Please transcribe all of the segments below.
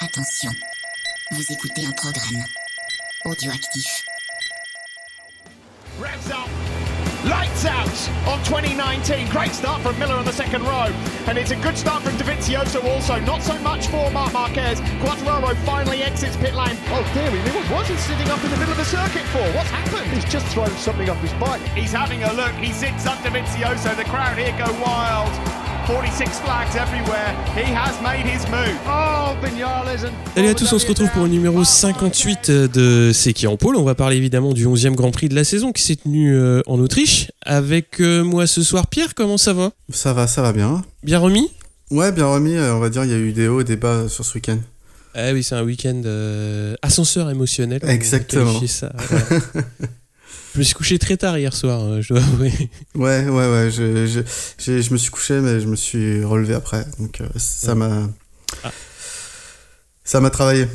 Attention, vous écoutez un programme audioactif. Revs up. Lights out on 2019. Great start from Miller on the second row. And it's a good start from Davizioso also. Not so much for Marc Marquez. Quattraro finally exits pit lane. Oh, dear me, what was he sitting up in the middle of the circuit for? What's happened? He's just thrown something off his bike. He's having a look. He sits up Davizioso. The crowd here go wild. 46 flags everywhere. He has made his move. Oh. Salut à tous, on se retrouve pour le numéro 58 de C'est qui en pôle. On va parler évidemment du 11e Grand Prix de la saison qui s'est tenu euh, en Autriche. Avec euh, moi ce soir, Pierre, comment ça va? Ça va, ça va bien. Bien remis? Ouais, bien remis, euh, on va dire, il y a eu des hauts et des bas sur ce week-end. Ah oui, c'est un week-end euh, ascenseur émotionnel. on Exactement. qualifier Ça. je me suis couché très tard hier soir, euh, je dois avouer. Ouais, ouais, ouais, je, je, je me suis couché, mais je me suis relevé après. Donc, euh, ça m'a. Ah. Ça m'a travaillé.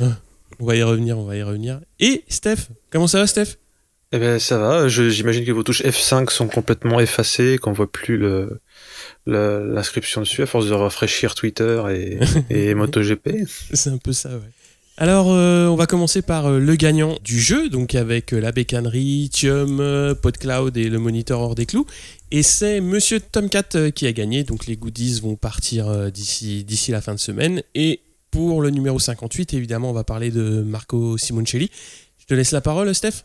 On va y revenir, on va y revenir. Et Steph, comment ça va Steph? Eh ben ça va, Je- j'imagine que vos touches F5 sont complètement effacées, qu'on voit plus le le- l'inscription dessus à force de rafraîchir Twitter et, et MotoGP. C'est un peu ça, ouais. Alors, euh, on va commencer par euh, le gagnant du jeu, donc avec euh, la bécannerie, Thium, PodCloud et le moniteur hors des clous. Et c'est Monsieur Tomcat qui a gagné, donc les goodies vont partir d'ici la fin de semaine. Et pour le numéro 58, évidemment, on va parler de Marco Simoncelli. Je te laisse la parole, Steph.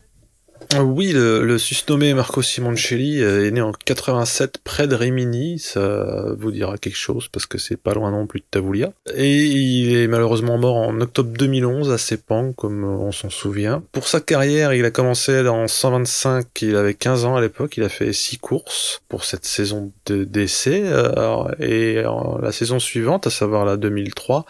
Ah Oui, le, le susnommé Marco Simoncelli euh, est né en 87 près de Rimini, ça vous dira quelque chose parce que c'est pas loin non plus de Tavoulia. Et il est malheureusement mort en octobre 2011 à Sepang, comme on s'en souvient. Pour sa carrière, il a commencé en 125, il avait 15 ans à l'époque, il a fait 6 courses pour cette saison de d'essai, euh, et la saison suivante, à savoir la 2003,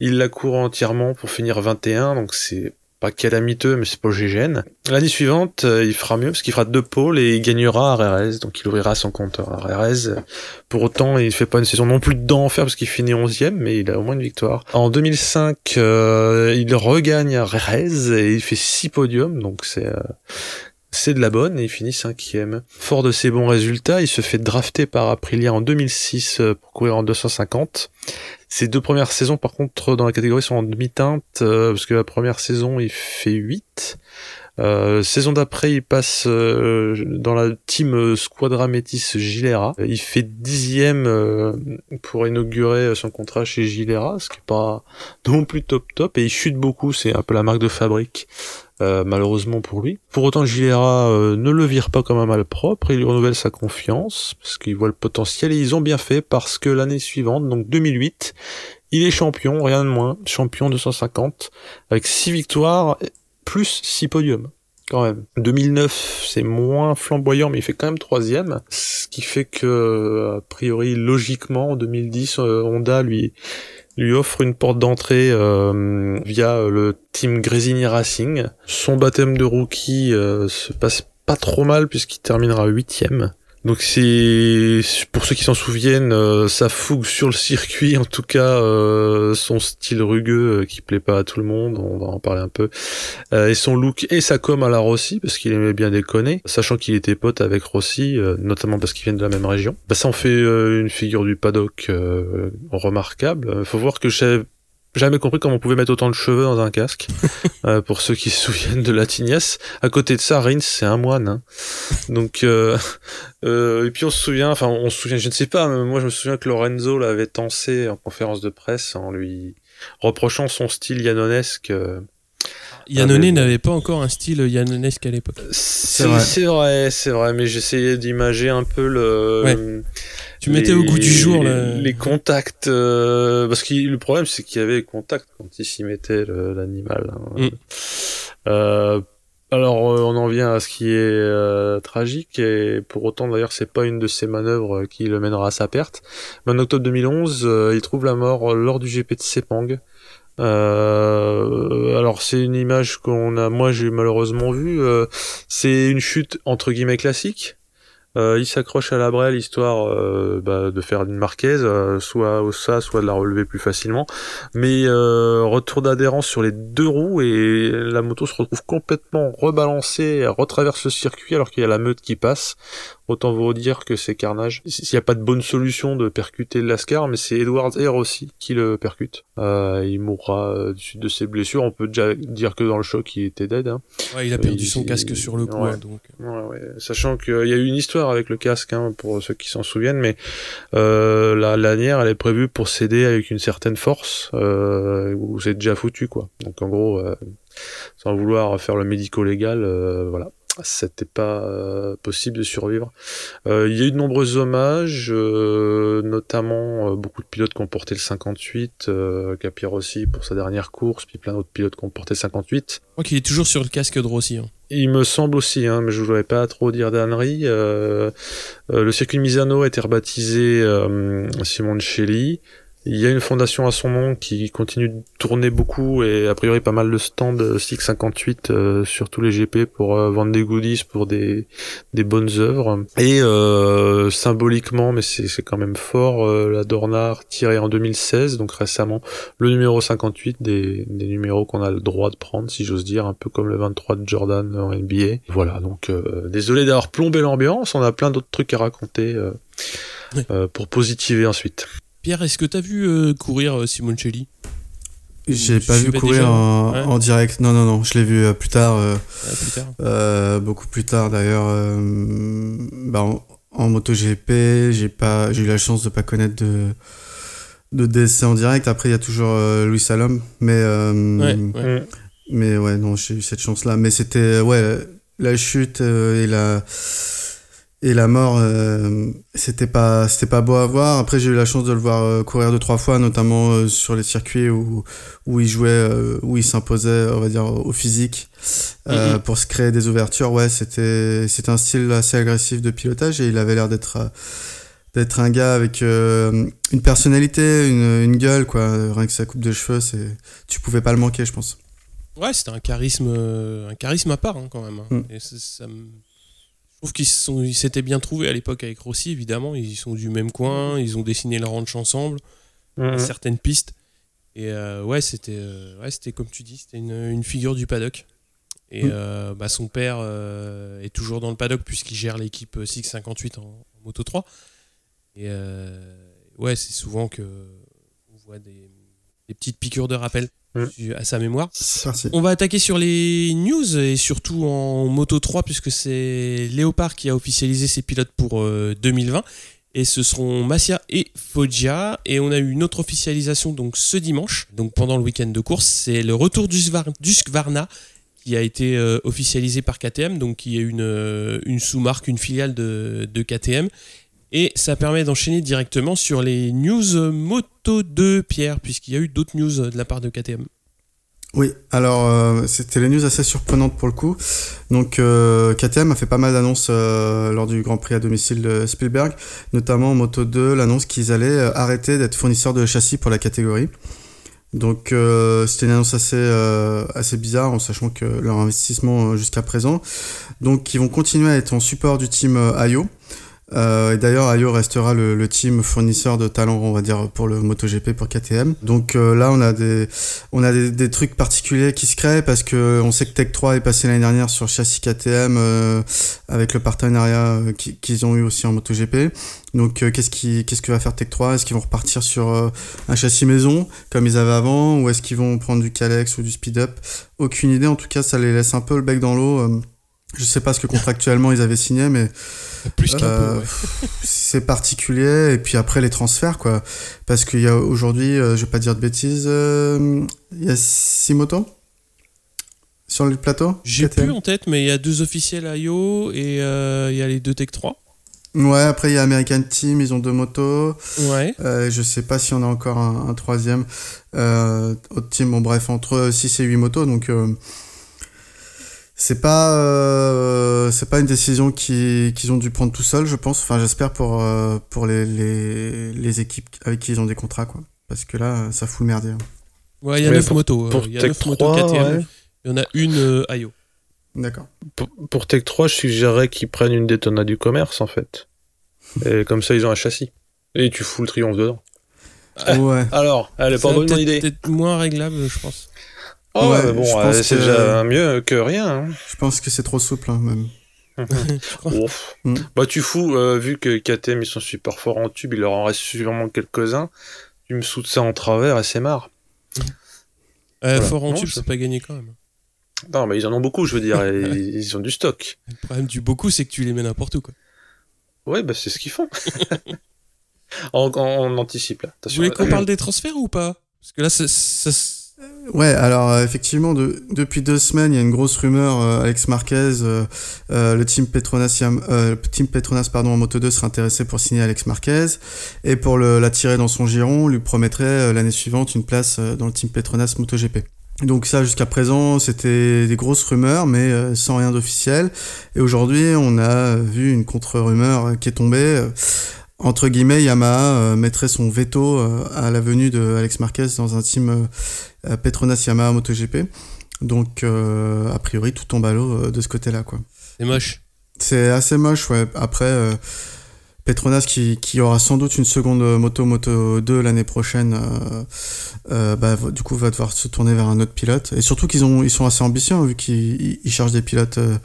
il la court entièrement pour finir 21, donc c'est pas calamiteux, mais c'est pas GGN. L'année suivante, euh, il fera mieux parce qu'il fera deux pôles et il gagnera à Rérez, donc il ouvrira son compteur à Rérez. Pour autant, il fait pas une saison non plus d'enfer parce qu'il finit 11e, mais il a au moins une victoire. En 2005, euh, il regagne à Rérez et il fait six podiums, donc c'est euh, c'est de la bonne et il finit cinquième. Fort de ses bons résultats, il se fait drafter par Aprilia en 2006 euh, pour courir en 250. Ses deux premières saisons, par contre, dans la catégorie sont en demi-teinte, euh, parce que la première saison, il fait 8. Euh, saison d'après, il passe euh, dans la team Squadra Métis Gilera. Il fait dixième euh, pour inaugurer son contrat chez Gilera, ce qui est pas non plus top top, et il chute beaucoup, c'est un peu la marque de fabrique. euh, malheureusement pour lui. Pour autant, Gilera euh, ne le vire pas comme un malpropre, il renouvelle sa confiance, parce qu'il voit le potentiel, et ils ont bien fait, parce que l'année suivante, donc 2008, il est champion, rien de moins, champion 250, avec 6 victoires, plus 6 podiums, quand même. 2009, c'est moins flamboyant, mais il fait quand même troisième, ce qui fait que, a priori, logiquement, en 2010, euh, Honda lui lui offre une porte d'entrée euh, via euh, le team Grésini Racing. Son baptême de rookie euh, se passe pas trop mal puisqu'il terminera huitième. Donc c'est pour ceux qui s'en souviennent, euh, sa fougue sur le circuit, en tout cas euh, son style rugueux euh, qui plaît pas à tout le monde, on va en parler un peu, euh, et son look et sa com à la Rossi parce qu'il aimait bien déconner, sachant qu'il était pote avec Rossi, euh, notamment parce qu'ils viennent de la même région. Bah, ça en fait euh, une figure du paddock euh, remarquable. Euh, Faut voir que j'ai jamais compris comment on pouvait mettre autant de cheveux dans un casque. Euh, pour ceux qui se souviennent de la Tignesse. À côté de ça, Rins, c'est un moine. hein. Donc, euh, euh, et puis on se souvient, enfin on se souvient, je ne sais pas, mais moi je me souviens que Lorenzo l'avait tensé en conférence de presse en lui reprochant son style yanonesque. euh, Yannone mais bon. n'avait pas encore un style yannonesque à l'époque. C'est vrai. c'est vrai, mais j'essayais d'imager un peu le. Ouais. Tu mettais au goût du jour le- les contacts, euh, parce que le problème c'est qu'il y avait contact quand il s'y mettait le- l'animal. hein. Mm. Euh, alors euh, on en vient à ce qui est euh, tragique et pour autant d'ailleurs c'est pas une de ces manœuvres qui le mènera à sa perte. Mais en octobre 2011, euh, il trouve la mort lors du GP de Sepang. Euh, alors c'est une image qu'on a, moi j'ai malheureusement vue. euh, c'est une chute entre guillemets classique. Euh, il s'accroche à la brelle histoire euh, bah, de faire une marquise, euh, soit au ça, soit de la relever plus facilement. Mais euh, retour d'adhérence sur les deux roues et la moto se retrouve complètement rebalancée, retraverse le circuit alors qu'il y a la meute qui passe. Autant vous dire que c'est carnage. S'il n'y a pas de bonne solution de percuter le Lascar, mais c'est Edwards Air aussi qui le percute. Euh, il mourra euh, de ses blessures. On peut déjà dire que dans le choc, il était dead. Hein. Ouais, il a perdu il- son casque sur le coup, ouais. hein, donc. Ouais, ouais. Sachant qu'il y a eu une histoire avec le casque, hein, pour ceux qui s'en souviennent, mais euh, la lanière, elle est prévue pour céder avec une certaine force, euh, où c'est déjà foutu, quoi. Donc en gros, euh, sans vouloir faire le médico-légal, euh, voilà. C'était pas euh, possible de survivre. Euh, il y a eu de nombreux hommages, euh, notamment euh, beaucoup de pilotes qui ont porté le 58, euh, Capir aussi pour sa dernière course, puis plein d'autres pilotes qui ont porté le 58. Je crois qu'il est toujours sur le casque de Rossi. hein. Il me semble aussi, hein, mais je voudrais pas trop dire d'ânerie. Euh, euh, le circuit de Misano a été rebaptisé euh, Simoncelli. Il y a une fondation à son nom qui continue de tourner beaucoup et a priori pas mal de stands euh, SIG 58 euh, sur tous les GP pour euh, vendre des goodies pour des, des bonnes œuvres. Et euh, symboliquement, mais c'est quand même fort, la Dornar tirée en 2016, donc récemment, le numéro 58 des, des numéros qu'on a le droit de prendre, si j'ose dire, un peu comme le 23 de Jordan en NBA. Voilà, donc euh, désolé d'avoir plombé l'ambiance, on a plein d'autres trucs à raconter euh, euh, pour positiver ensuite. Pierre, est-ce que t'as vu euh, courir euh, Simoncelli? J'ai Tu pas vu courir déjà en, Ouais. en direct. Non, non, non. Je l'ai vu euh, plus tard. euh, Ah, plus tard. euh, beaucoup plus tard d'ailleurs. euh, bah, en, en MotoGP, j'ai pas, j'ai eu la chance de pas connaître de de décès en direct. Après, il y a toujours euh, Louis Salom, mais euh, Ouais, ouais. Mm. mais ouais, non, j'ai eu cette chance-là. Mais c'était ouais, la chute euh, et la et la mort, euh, c'était pas c'était pas beau à voir. Après, j'ai eu la chance de le voir euh, courir deux trois fois, notamment euh, sur les circuits où où il jouait, euh, où il s'imposait, on va dire au physique, euh, pour se créer des ouvertures. Ouais, c'était c'était un style assez agressif de pilotage et il avait l'air d'être d'être un gars avec euh, une personnalité, une, une gueule quoi. Rien que sa coupe de cheveux, c'est tu pouvais pas le manquer, je pense. Ouais, c'était un charisme, un charisme à part hein, quand même. hein. Mm. Et ça me- trouve qu'ils se sont- ils s'étaient bien trouvés à l'époque avec Rossi, évidemment. Ils sont du même coin, ils ont dessiné le ranch ensemble, Mm. certaines pistes. Et euh, ouais, c'était, euh, ouais, c'était comme tu dis, c'était une, une figure du paddock. Et Mm. euh, bah, son père est toujours dans le paddock puisqu'il gère l'équipe 658 en, en Moto 3. Et ouais, c'est souvent que on voit des, des petites piqûres de rappel Mm. à sa mémoire. On va attaquer sur les news et surtout en Moto 3 puisque c'est Léopard qui a officialisé ses pilotes pour euh, 2020 et ce seront Massia et Foggia. Et on a eu une autre officialisation donc ce dimanche. Donc pendant le week-end de course c'est le retour du Svar- d'Husqvarna qui a été euh, officialisé par KTM donc qui est une, euh, une sous-marque une filiale de, de KTM et ça permet d'enchaîner directement sur les news Moto 2 Pierre puisqu'il y a eu d'autres news de la part de KTM Oui, alors euh, c'était les news assez surprenantes pour le coup. Donc euh, KTM a fait pas mal d'annonces euh, lors du Grand Prix à domicile de Spielberg, notamment en Moto 2, l'annonce qu'ils allaient arrêter d'être fournisseurs de châssis pour la catégorie. Donc c'était une annonce assez, assez bizarre en sachant que leur investissement jusqu'à présent. Donc ils vont continuer à être en support du team Ayo. Euh, et d'ailleurs, Ayo restera le, le team fournisseur de talent, on va dire, pour le MotoGP, pour KTM. Donc euh, là, on a des, on a des, trucs particuliers qui se créent parce que on sait que Tech 3 est passé l'année dernière sur châssis KTM euh, avec le partenariat euh, qui- qu'ils ont eu aussi en MotoGP. Donc euh, qu'est-ce qui, qu'est-ce que va faire Tech 3 Est-ce qu'ils vont repartir sur euh, un châssis maison comme ils avaient avant ou est-ce qu'ils vont prendre du Calex ou du Speed Up? Aucune idée. En tout cas, ça les laisse un peu le bec dans l'eau. Je sais pas ce que contractuellement ils avaient signé, mais plus qu'un euh, peu ouais. c'est particulier. Et puis après les transferts, quoi. Parce qu'il y a aujourd'hui, euh, je vais pas dire de bêtises, euh, il y a six motos sur le plateau. J'ai plus en tête, mais il y a deux officiels IO et euh, il y a les deux Tech 3. Ouais, après il y a American Team, ils ont deux motos. Ouais. Euh, je sais pas si on a encore un, un troisième euh, autre team. Bon, bref, entre 6 et 8 motos. Donc, euh, c'est pas, euh, c'est pas une décision qui- qu'ils ont dû prendre tout seuls, je pense. Enfin, j'espère pour, euh, pour les, les, les équipes avec qui ils ont des contrats, quoi. Parce que là, ça fout le merdier. Ouais, il y a Mais 9 pour- motos. euh, Pour Il y a 9 motos 3, KTM. ouais. Il y en a une euh, IO. D'accord. Pour, pour Tech 3, je suggérerais qu'ils prennent une Daytona du commerce, en fait. Et comme ça, ils ont un châssis. Et tu fous le triomphe dedans. Ouais. Alors, elle est pas bonne idée. peut-être moins réglable, je pense. Oh, ouais, Ouais, mais bon, euh, c'est que- déjà mieux que rien. hein. Je pense que c'est trop souple, hein, même. Ouf. Mm. Bah, tu fous, euh, vu que KTM, ils sont super forts en tube, il leur en reste sûrement quelques-uns. Tu me sautes ça en travers et c'est marre. Euh, Voilà. Fort en Non, tube, je- c'est pas gagné quand même. Non, mais ils en ont beaucoup, je veux dire, ils ont du stock. Le problème du beaucoup, c'est que tu les mets n'importe où. Quoi. Ouais, bah, c'est ce qu'ils font. on anticipe, là. Vous voulez qu'on parle des transferts ou pas? Parce que là, ça, ça- Ouais, alors euh, effectivement, de- depuis deux semaines, il y a une grosse rumeur. euh, Alex Marquez, euh, le team Petronas, team Petronas pardon, en Moto 2 serait intéressé pour signer Alex Marquez et pour l'attirer dans son giron, lui promettrait l'année suivante une place dans le team Petronas MotoGP. Donc ça, jusqu'à présent, c'était des grosses rumeurs, mais sans rien d'officiel. Et aujourd'hui, on a vu une contre-rumeur qui est tombée. Entre guillemets, Yamaha euh, mettrait son veto euh, à la venue de Alex Marquez dans un team euh, Petronas Yamaha MotoGP. Donc, euh, a priori, tout tombe à l'eau de ce côté-là, quoi. c'est moche. C'est assez moche, ouais. Après, Petronas qui, qui aura sans doute une seconde moto, Moto 2 l'année prochaine, euh, euh, bah, du coup, va devoir se tourner vers un autre pilote. Et surtout qu'ils ont, ils sont assez ambitieux, hein, vu qu'ils ils- ils cherchent des pilotes euh,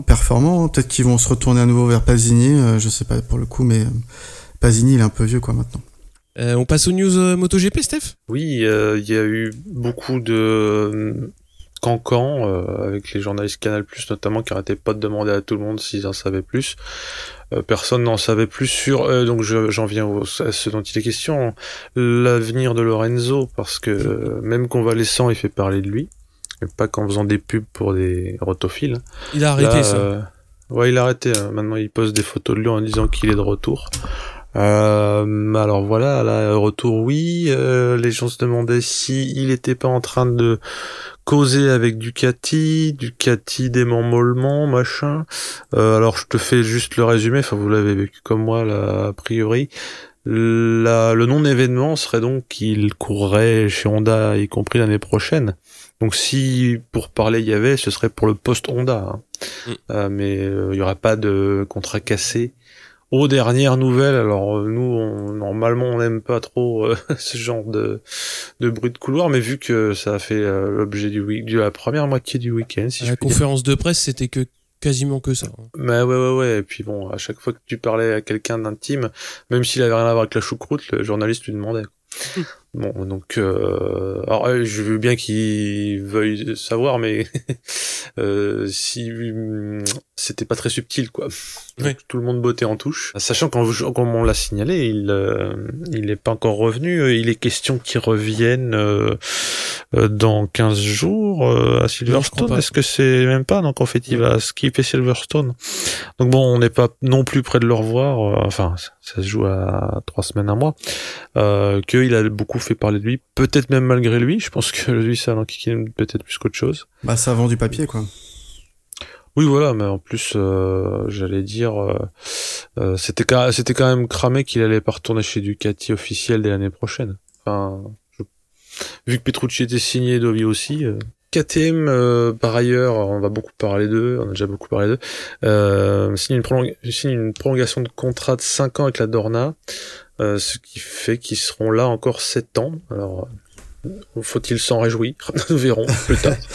performants. Peut-être qu'ils vont se retourner à nouveau vers Pasini, euh, je sais pas pour le coup, mais euh, Pasini, il est un peu vieux, quoi, maintenant. Euh, on passe aux news euh, MotoGP, Steph? Oui, euh, il y a eu beaucoup de cancans euh, avec les journalistes Canal+, notamment, qui arrêtaient pas de demander à tout le monde s'ils en savaient plus. Euh, personne n'en savait plus sur... euh, donc je- j'en viens au, à ce dont il est question, l'avenir de Lorenzo, parce que euh, même convalescent, il fait parler de lui, et pas qu'en faisant des pubs pour des rotophiles. Il a arrêté Là, ça. euh, ouais, il a arrêté. hein. Maintenant, il poste des photos de lui en disant qu'il est de retour. Euh, alors voilà, là, retour, oui. Euh, les gens se demandaient si il était pas en train de causer avec Ducati, Ducati dément mollement, machin. Euh, alors je te fais juste le résumé. Enfin, vous l'avez vécu comme moi, là, a priori. La- le non-événement serait donc qu'il courrait chez Honda, y compris l'année prochaine. Donc si pour parler il y avait, ce serait pour le post-Honda. hein. Mm. Euh, mais euh, il y aura pas de contrat cassé. Aux dernières nouvelles, alors euh, nous, on, normalement, on n'aime pas trop euh, ce genre de, de bruit de couloir, mais vu que ça a fait euh, l'objet du week de la première moitié du week-end, si la puis dire. conférence de presse, c'était que quasiment que ça. hein. Mais ouais, ouais, ouais. Et puis bon, à chaque fois que tu parlais à quelqu'un d'intime, même s'il avait rien à voir avec la choucroute, le journaliste lui demandait. Bon, donc, euh, alors euh, je veux bien qu'il veuille savoir, mais euh, si c'était pas très subtil, quoi. Donc. Tout le monde bottait en touche, sachant qu'en comme on l'a signalé, il euh, il est pas encore revenu. Il est question qu'il revienne euh, euh, dans 15 jours euh, à Silverstone. Est-ce que c'est même pas? Donc en fait, il va skipper Silverstone. Donc bon, on n'est pas non plus près de le revoir. euh, enfin, ça, ça se joue à trois semaines, un mois. Euh, qu'il a beaucoup fait parler de lui, peut-être même malgré lui. Je pense que lui, ça l'enquiquine peut-être plus qu'autre chose. Bah, ça vend du papier, quoi. Oui, voilà, mais en plus, euh, j'allais dire, euh, euh, c'était quand, c'était quand même cramé qu'il allait pas retourner chez Ducati officiel dès l'année prochaine. Enfin, vu que Petrucci était signé, Dovi aussi. euh. KTM, euh, par ailleurs, on va beaucoup parler d'eux, on a déjà beaucoup parlé d'eux, euh, signe, une prolongation de contrat de 5 ans avec la Dorna, euh, ce qui fait qu'ils seront là encore 7 ans. Alors, faut-il s'en réjouir Nous verrons plus tard.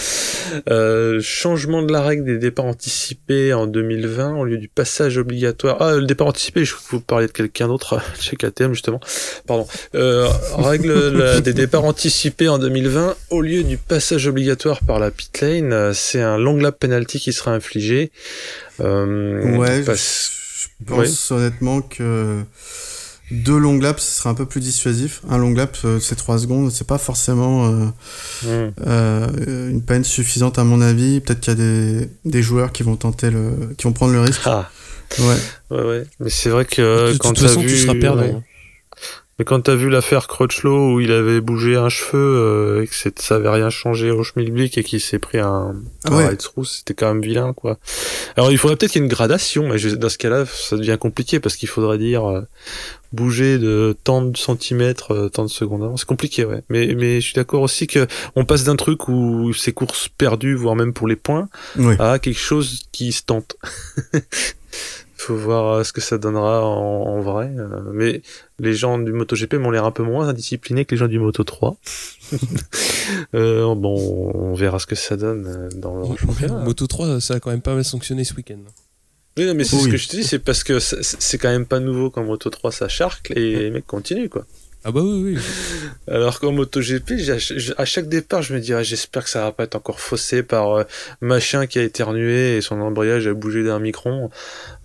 Euh, changement de la règle des départs anticipés en 2020 au lieu du passage obligatoire. Ah, le départ anticipé, je vous parlais de quelqu'un d'autre chez KTM justement. Pardon. Euh, règle la- des départs anticipés en 2020 au lieu du passage obligatoire par la pit lane, c'est un long lap penalty qui sera infligé. Euh, Ouais, parce- je pense honnêtement que deux long laps, ce serait un peu plus dissuasif. Un long lap, euh, c'est 3 secondes, c'est pas forcément euh, Hmm. euh, une peine suffisante à mon avis. Peut-être qu'il y a des, des joueurs qui vont tenter le, qui vont prendre le risque. Ah, Ouais. ouais, ouais. Mais c'est vrai que de quand toute façon, vu, tu seras perdant. ouais. Mais quand t'as vu l'affaire Crutchlow où il avait bougé un cheveu euh, et que c'est- ça avait rien changé au schmilblick et qu'il s'est pris un, Ah ouais. C'était quand même vilain, quoi. Alors il faudrait peut-être qu'il y ait une gradation, mais je- dans ce cas-là, ça devient compliqué parce qu'il faudrait dire euh, bouger de tant de centimètres, euh, tant de secondes. C'est compliqué, ouais. Mais, mais je suis d'accord aussi que on passe d'un truc où c'est course perdue, voire même pour les points, Oui. à quelque chose qui se tente. Faut voir euh, ce que ça donnera en, en vrai. euh, mais les gens du MotoGP m'ont l'air un peu moins indisciplinés que les gens du Moto 3. euh, bon, on verra ce que ça donne dans le championnat. Moto 3, ça a quand même pas mal sanctionné ce week-end. Oui, non, mais c'est Oui. ce que je te dis, c'est parce que c'est quand même pas nouveau qu'en Moto 3 ça charcle et les mecs continuent quoi. Ah bah oui, oui. Alors qu'en MotoGP, à chaque départ, je me dis, ah, j'espère que ça va pas être encore faussé par euh, machin qui a éternué et son embrayage a bougé d'un micron.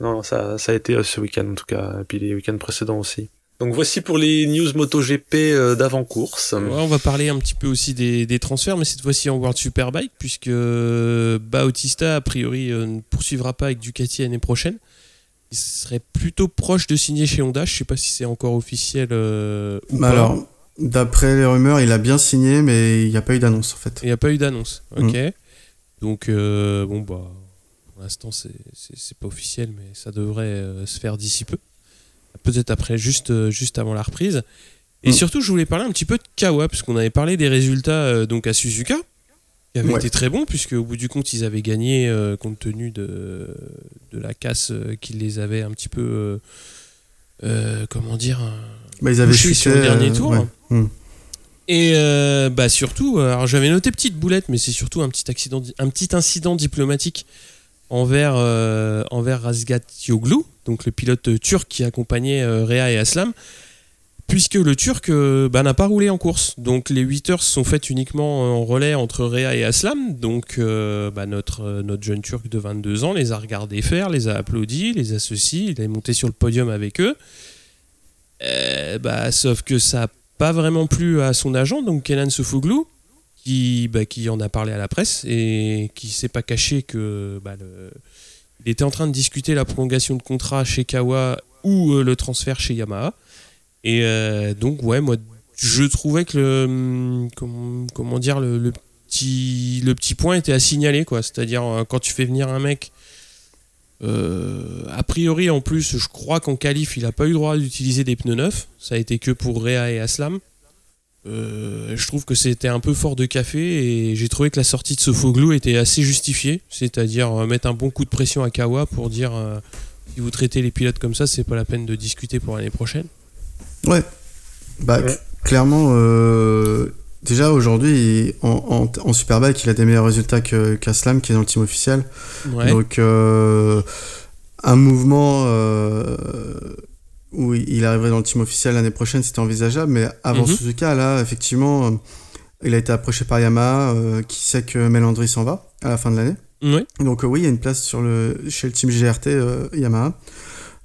Non, ça, ça a été euh, ce week-end en tout cas, et puis les week-ends précédents aussi. Donc voici pour les news MotoGP euh, d'avant-course. Ouais, on va parler un petit peu aussi des, des transferts, mais cette fois-ci en World Superbike, puisque euh, Bautista, a priori, ne poursuivra pas avec Ducati l'année prochaine. Il serait plutôt proche de signer chez Honda. Je sais pas si c'est encore officiel euh, ou Bah pas. alors, d'après les rumeurs, il a bien signé, mais il n'y a pas eu d'annonce en fait. Il n'y a pas eu d'annonce. Ok. Mm. Donc, euh, bon, bah, pour l'instant, c'est- pas officiel, mais ça devrait euh, se faire d'ici peu. Peut-être après, juste, juste avant la reprise. Et Mm. surtout, je voulais parler un petit peu de Kawa, puisqu'on avait parlé des résultats donc à Suzuka, qui Ouais. été très bons, puisque au bout du compte, ils avaient gagné euh, compte tenu de, de la casse euh, qui les avait un petit peu. euh, comment dire Bah, ils avaient chuté sur le dernier tour. ouais. Hmm. Et bah surtout, alors j'avais noté petite boulette, mais c'est surtout un petit accident, un petit incident diplomatique envers envers Razgat Yoglu, donc le pilote turc qui accompagnait Réa et Aslam, puisque le Turc euh, bah, n'a pas roulé en course. Donc les 8 heures sont faites uniquement en relais entre Réa et Aslam. Donc euh, bah, notre euh, notre jeune Turc de 22 ans les a regardés faire, les a applaudis, les a ceci, il est monté sur le podium avec eux. Bah, sauf que ça a pas vraiment plu à son agent, donc Kenan Sofoglou, qui, qui en a parlé à la presse et qui s'est pas caché que il était en train de discuter la prolongation de contrat chez Kawa ou le transfert chez Yamaha. Et euh, donc, ouais, moi, je trouvais que le, hum, comment, dire, le, le petit, le petit point était à signaler, quoi. C'est-à-dire, euh, quand tu fais venir un mec. euh, a priori, en plus, je crois qu'en qualif, il n'a pas eu le droit d'utiliser des pneus neufs. Ça a été que pour Réa et Aslam. Je trouve que c'était un peu fort de café et j'ai trouvé que la sortie de Sofoglou était assez justifiée, c'est-à-dire mettre un bon coup de pression à Kawa pour dire si vous traitez les pilotes comme ça, c'est pas la peine de discuter pour l'année prochaine. Ouais. Bah, Ouais. clairement, euh, déjà aujourd'hui, en, en, en Superbike, il a des meilleurs résultats qu'Aslam, qui est dans le team officiel. Ouais. Donc, euh, un mouvement euh, où il arriverait dans le team officiel l'année prochaine, c'était envisageable. Mais avant Mhm. Suzuka, là, effectivement, il a été approché par Yamaha, qui sait que Melandri s'en va à la fin de l'année. Donc oui, il y a une place sur le, chez le team GRT Yamaha.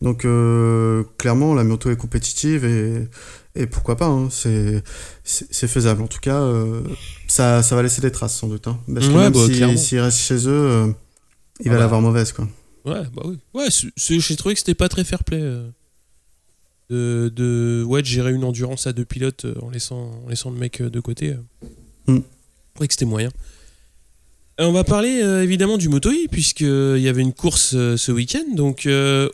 Donc euh, clairement, la moto est compétitive et, et pourquoi pas, hein, c'est c'est faisable. En tout cas, euh, ça, ça va laisser des traces sans doute. hein. parce que Ouais, même bah, si- s'il reste chez eux, euh, il Ah va bah. l'avoir mauvaise. Quoi. Ouais, bah oui. Ouais, j'ai trouvé que c'était pas très fair play euh, de, de, ouais, de gérer une endurance à deux pilotes en laissant, en laissant le mec de côté. euh. Mm. Je trouvais que c'était moyen. Euh, On va parler euh, évidemment du Moto E, puisqu'il y avait une course euh, ce week-end. Donc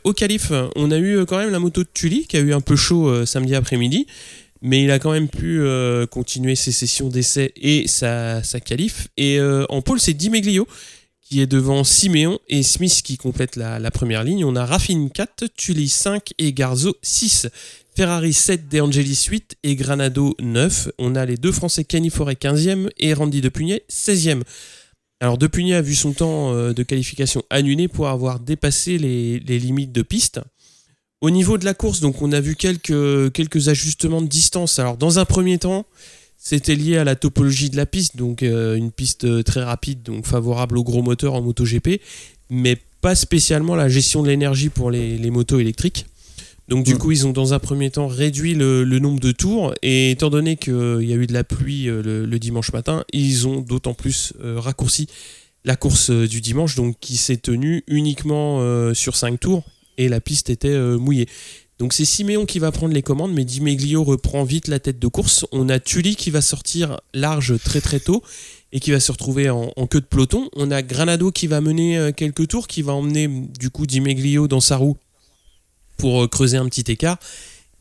au Calife, on a eu quand même la moto de Tully qui a eu un peu chaud samedi après-midi, mais il a quand même pu continuer ses sessions d'essai et sa, sa qualif. Et en pôle, c'est Di Meglio qui est devant Siméon et Smith qui complète la, première ligne. On a Raffin 4, Tully 5 et Garzo 6. Ferrari 7, De Angelis 8 et Granado 9. On a les deux Français Kenny Forêt 15e et Randy Depugnet 16e. Alors Depugnet a vu son temps euh, de qualification annulé pour avoir dépassé les, limites de piste. Au niveau de la course, donc on a vu quelques, ajustements de distance. Alors dans un premier temps, c'était lié à la topologie de la piste, donc euh, une piste euh, très rapide, donc favorable aux gros moteurs en MotoGP, mais pas spécialement la gestion de l'énergie pour les motos électriques. Donc du Mm. coup, ils ont dans un premier temps réduit le, le nombre de tours, et étant donné qu'il y a eu de la pluie euh, le, le dimanche matin, ils ont d'autant plus euh, raccourci la course euh, du dimanche, donc qui s'est tenue uniquement sur 5 tours, et la piste était mouillée. Donc c'est Siméon qui va prendre les commandes, mais Di Meglio reprend vite la tête de course. On a Tully qui va sortir large très très tôt et qui va se retrouver en, queue de peloton. On a Granado qui va mener quelques tours, qui va emmener du coup Di Meglio dans sa roue pour euh, creuser un petit écart.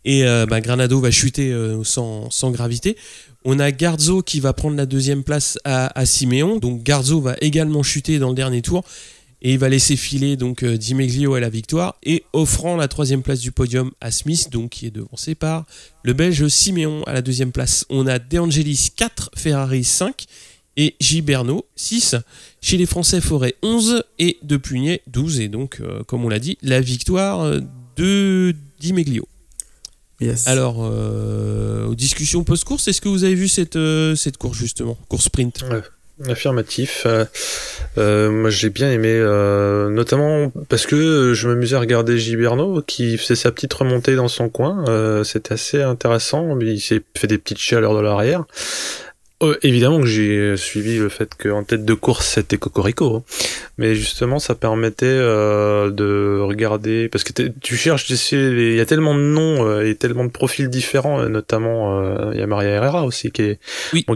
Et euh, bah, Granado va chuter sans, gravité. On a Garzo qui va prendre la deuxième place à, à Siméon. Donc Garzo va également chuter dans le dernier tour et il va laisser filer donc euh, Dimeglio à la victoire et offrant la troisième place du podium à Smith, donc qui est devancé par le Belge Siméon à la deuxième place. On a De Angelis 4, Ferrari 5 et Giberno 6. Chez les Français, Forêt 11 et De Pugnet 12. Et donc, euh, comme on l'a dit, la victoire euh, de Dimeglio. Yes. Alors, aux discussions post-course, est-ce que vous avez vu cette, cette course justement Course sprint? Affirmatif. Euh, euh, moi, j'ai bien aimé, euh, notamment parce que je m'amusais à regarder Giberno qui faisait sa petite remontée dans son coin. C'était assez intéressant. Il s'est fait des petites chaleurs de l'arrière. Euh, évidemment que j'ai suivi le fait qu'en tête de course c'était Cocorico, hein. mais justement ça permettait euh, de regarder parce que tu cherches, il y a tellement de noms euh, et tellement de profils différents, notamment il y a Maria Herrera aussi qui est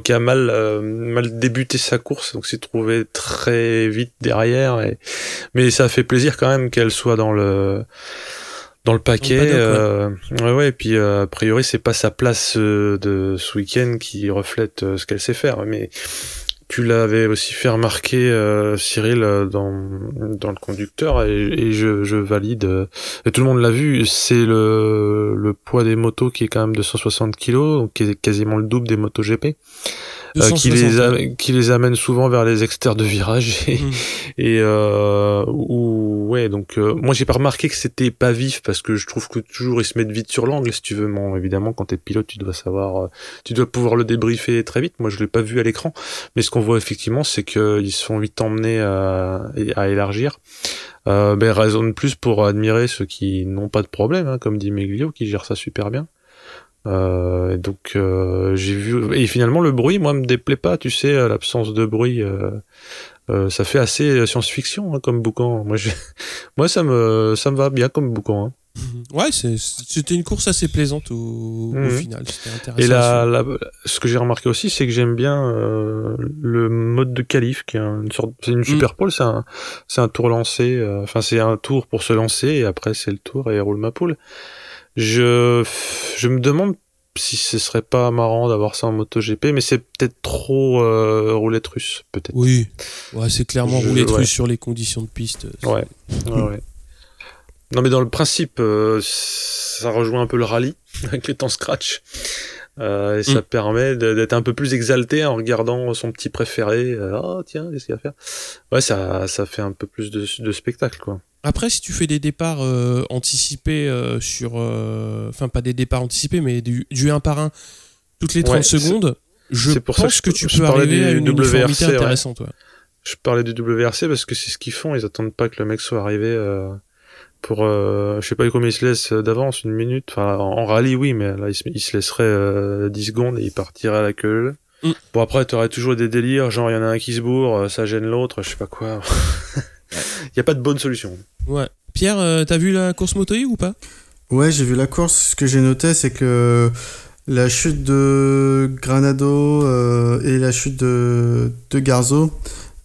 qui a mal mal débuté sa course, donc s'est trouvé très vite derrière, et... mais ça fait plaisir quand même qu'elle soit dans le dans le paquet. Euh, ouais. ouais. et puis euh, a priori c'est pas sa place euh, de ce week-end qui reflète ce qu'elle sait faire, mais tu l'avais aussi fait remarquer Cyril dans dans le conducteur et, je, je valide. Et tout le monde l'a vu, c'est le le poids des motos qui est quand même de 160 kg, donc qui est quasiment le double des motos GP. Euh, qui, les qui les amène souvent vers les exters de virage et, mm. et euh, ouais donc euh, moi j'ai pas remarqué que c'était pas vif parce que je trouve que toujours ils se mettent vite sur l'angle si tu veux bon évidemment quand t'es pilote tu dois savoir tu dois pouvoir le débriefer très vite. Moi je l'ai pas vu à l'écran mais ce qu'on voit effectivement c'est qu'ils se font vite emmener à, à élargir. Euh, ben raison de plus pour admirer ceux qui n'ont pas de problème hein, comme dit Meglio qui gère ça super bien euh, donc euh, j'ai vu et finalement le bruit moi me déplaît pas tu sais l'absence de bruit euh, ça fait assez science-fiction hein, comme boucan moi je... moi ça me ça me va bien comme boucan hein. Ouais, c'était une course assez plaisante au, mhm. final. Intéressant et là, ce que j'ai remarqué aussi, c'est que j'aime bien le mode de qualif, qui est une sorte, c'est une mm. super pole, c'est un, c'est un tour lancé. Enfin, c'est un tour pour se lancer et après c'est le tour et roule ma poule. Je, je me demande si ce serait pas marrant d'avoir ça en MotoGP, mais c'est peut-être trop euh, roulette russe, peut-être. Oui, ouais, c'est clairement roulette russe sur les conditions de piste. Ouais. ouais, Non, mais dans le principe, euh, ça rejoint un peu le rallye avec les temps scratch. Euh, et ça mm. permet d'être un peu plus exalté en regardant son petit préféré. oh tiens, qu'est-ce qu'il y a à faire? Ouais, ça, ça fait un peu plus de, de spectacle, quoi. Après, si tu fais des départs euh, anticipés euh, sur. Enfin, pas des départs anticipés, mais du, 1 par 1 toutes les 30 secondes, je pour pense que, tu peux arriver à une WRC, intéressante. Je parlais du WRC parce que c'est ce qu'ils font. Ils attendent pas que le mec soit arrivé pour. je sais pas combien ils se laissent d'avance, une minute. Enfin, en, rallye, oui, mais là, ils, se laisseraient 10 secondes et ils partiraient à la queue. Mm. Bon, après, t'aurais toujours des délires, genre, il y en a un qui se bourre, ça gêne l'autre, je sais pas quoi. Il n'y a pas de bonne solution. Ouais. Pierre, euh, t'as vu la course moto ou pas? Ouais, j'ai vu la course. Ce que j'ai noté, c'est que la chute de Granado euh, et la chute de, de Garzo,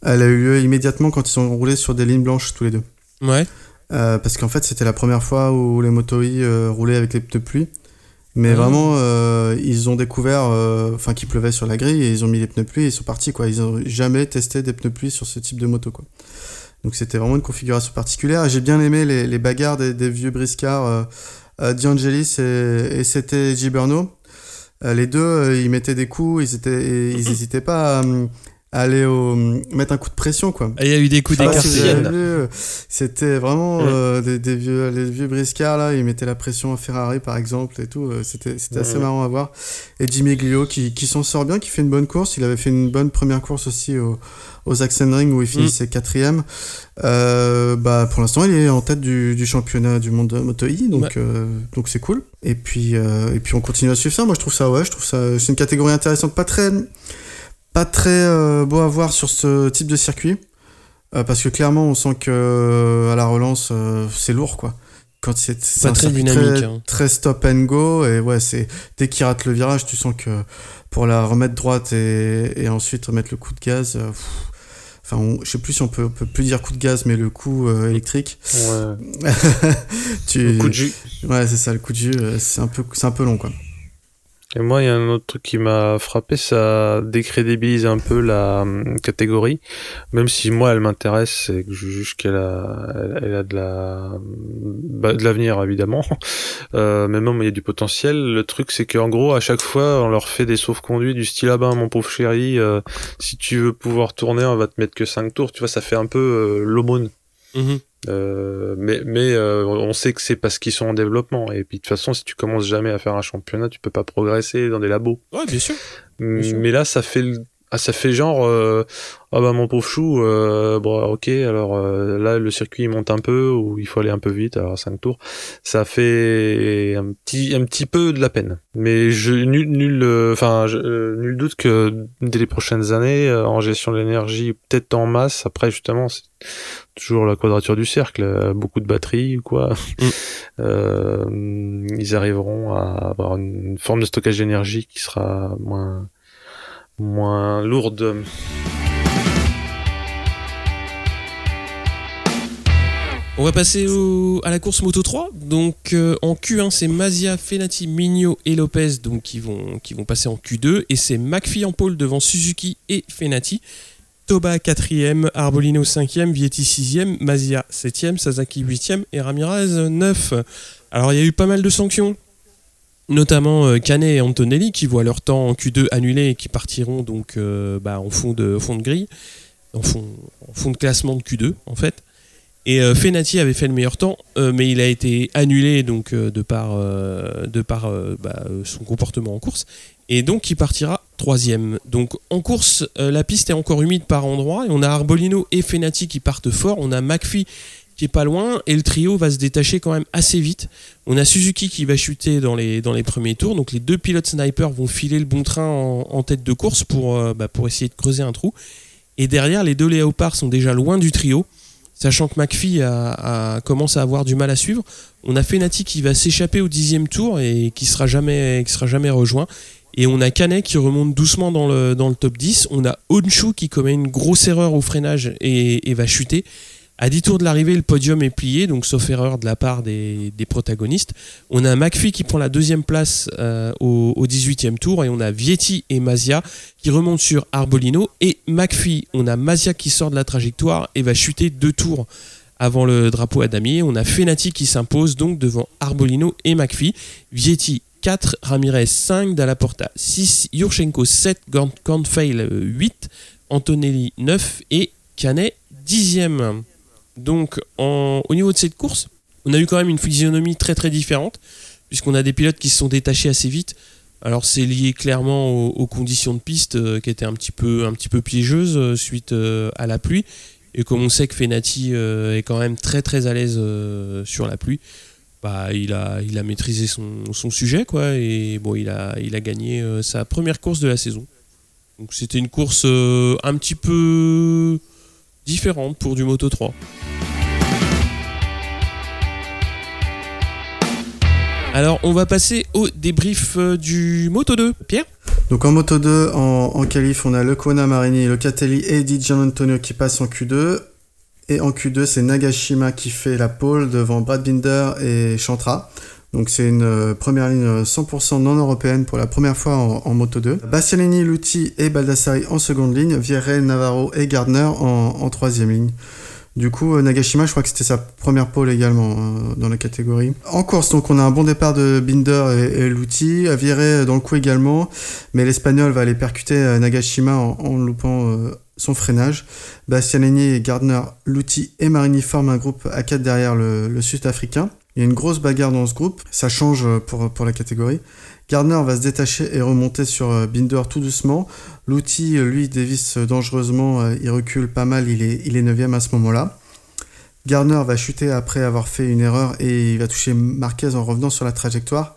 elle a eu lieu immédiatement quand ils ont roulé sur des lignes blanches tous les deux. Ouais. Euh, parce qu'en fait, c'était la première fois où les motos roulaient avec les pneus pluie. Mais ah. vraiment, ils ont découvert, enfin, qu'il pleuvait sur la grille et ils ont mis les pneus pluie et ils sont partis, quoi. Ils n'ont jamais testé des pneus pluie sur ce type de moto, quoi. Donc c'était vraiment une configuration particulière. J'ai bien aimé les, les bagarres des, des, vieux briscards euh, euh D'Angelis et, et c'était Giberno. Euh, les deux, euh, ils mettaient des coups, ils étaient, ils n'hésitaient pas à, aller au, mettre un coup de pression quoi. Il y a eu des coups d'écart. C'était vraiment euh, des, des, vieux les vieux briscards là, ils mettaient la pression à Ferrari par exemple et tout, c'était c'était assez marrant à voir. Et Jimmy Glio qui, qui s'en sort bien, qui fait une bonne course, il avait fait une bonne première course aussi au au Sachsenring où il finissait mm. quatrième. Euh, bah, pour l'instant, il est en tête du, du championnat du monde Moto I, donc euh, donc c'est cool. Et puis euh, et puis on continue à suivre ça. Moi, je trouve ça ouais, je trouve ça c'est une catégorie intéressante, pas très pas très beau à voir sur ce type de circuit, parce que clairement, on sent que à la relance, c'est lourd quoi. quand c'est Pas un très dynamique, très, hein. très stop and go et ouais c'est dès qu'il rate le virage tu sens que pour la remettre droite et, et ensuite remettre le coup de gaz euh, pff, enfin on- je sais plus si on peut, on peut plus dire coup de gaz mais le coup euh, électrique Ouais. tu Le coup de jus. ouais c'est ça le coup de jus euh, c'est un peu c'est un peu long quoi Et moi, il y a un autre truc qui m'a frappé, ça décrédibilise un peu la hum, catégorie. Même si moi, elle m'intéresse et que je juge qu'elle a, elle, a de la, bah, de l'avenir évidemment. Euh, mais même il y a du potentiel. Le truc, c'est qu'en gros, à chaque fois, on leur fait des sauf-conduits du style ah ben mon pauvre chéri, euh, si tu veux pouvoir tourner, on va te mettre que 5 tours. Tu vois, ça fait un peu euh, l'aumône. Mhm. Euh, mais mais euh, on sait que c'est parce qu'ils sont en développement. Et puis de toute façon, si tu commences jamais à faire un championnat, tu peux pas progresser dans des labos. Ouais, bien sûr. Sûr. Mais là, ça fait le- ah, ça fait genre euh, ah bah mon pauvre chou euh, bon ok alors euh, là le circuit il monte un peu ou il faut aller un peu vite alors 5 tours ça fait un petit un petit peu de la peine mais je nul nul enfin euh, nul doute que dès les prochaines années euh, en gestion de l'énergie peut-être en masse après justement c'est toujours la quadrature du cercle euh, beaucoup de batteries ou quoi Mm. euh, ils arriveront à avoir une forme de stockage d'énergie qui sera moins moins lourde. On va passer au- à la course Moto 3. Donc euh, en Q1, c'est Mazia, Fenati, Migno et Lopez donc, qui, vont, qui vont passer en Q2. Et c'est McPhee en pole devant Suzuki et Fenati. Toba 4ème, Arbolino 5ème, Vietti 6ème, Mazia 7ème, Sasaki 8ème et Ramirez 9. Alors il y a eu pas mal de sanctions, notamment euh, Canet et Antonelli qui voient leur temps en Q2 annulé et qui partiront donc euh, bah, en fond de, fond de grille, en fond, de classement de Q2 en fait. Et euh, Fenati avait fait le meilleur temps, euh, mais il a été annulé donc de par, bah, son comportement en course. Et donc il partira troisième. Donc en course, euh, la piste est encore humide par endroits. Et on a Arbolino et Fenati qui partent fort. On a McPhee qui est pas loin. Et le trio va se détacher quand même assez vite. On a Suzuki qui va chuter dans les, dans les premiers tours. Donc les deux pilotes snipers vont filer le bon train en, tête de course pour, euh, bah, pour essayer de creuser un trou. Et derrière, les deux léopards sont déjà loin du trio sachant que McPhee commence à avoir du mal à suivre. On a Fenati qui va s'échapper au dixième tour et qui sera sera jamais rejoint. Et on a Canet qui remonte doucement dans le, top 10. On a Onshu qui commet une grosse erreur au freinage et, va chuter. À 10 tours de l'arrivée, le podium est plié, donc sauf erreur de la part des, protagonistes. On a McPhee qui prend la deuxième place euh, au, au 18e tour et on a Vietti et Mazia qui remontent sur Arbolino. Et McPhee, on a Mazia qui sort de la trajectoire et va chuter deux tours avant le drapeau à damier. On a Fenati qui s'impose donc devant Arbolino et McPhee. Vietti 4, Ramirez 5, Dalla Porta 6, Yurchenko 7, Gorn- Kornfeil 8, Antonelli 9 et Canet 10e. Donc au niveau de cette course, on a eu quand même une physionomie très très différente, puisqu'on a des pilotes qui se sont détachés assez vite. Alors c'est lié clairement aux, conditions de piste euh, qui étaient un petit peu, un petit peu piégeuses euh, suite euh, à la pluie. Et comme on sait que Fenati est quand même très très à l'aise sur la pluie, bah, il, a, il a maîtrisé son, son sujet quoi, et bon, il, a, il a gagné euh, sa première course de la saison. C'était une course euh, un petit peu différente pour du Moto 3. Alors on va passer au débrief euh, du Moto 2. Pierre? Donc en Moto 2, en, en qualif, on a le Kona Marini, le Catelli et Di Gianantonio qui passent en Q2. Et en Q2, c'est Nagashima qui fait la pole devant Brad Binder et Chantra. Donc c'est une euh, première ligne euh, 100% non européenne pour la première fois en, Moto 2. Bastianini, Lutti et Baldassari en seconde ligne, Vierre, Navarro et Gardner en, troisième ligne. Du coup, euh, Nagashima, je crois que c'était sa première pole également euh, dans la catégorie. En course, donc on a un bon départ de Binder et, et Lutti, Vierre dans le coup également, mais l'Espagnol va aller percuter euh, Nagashima en, loupant euh, son freinage. Bastianini, Gardner, Lutti et Marini forment un groupe à 4 derrière le, Sud-Africain. Il y a une grosse bagarre dans ce groupe, ça change euh, pour, pour la catégorie. Gardner va se détacher et remonter sur euh, Binder tout doucement. L'outil, lui, dévisse dangereusement, euh, il recule pas mal, il est, il est 9ème à ce moment-là. Gardner va chuter après avoir fait une erreur et il va toucher Marquez en revenant sur la trajectoire.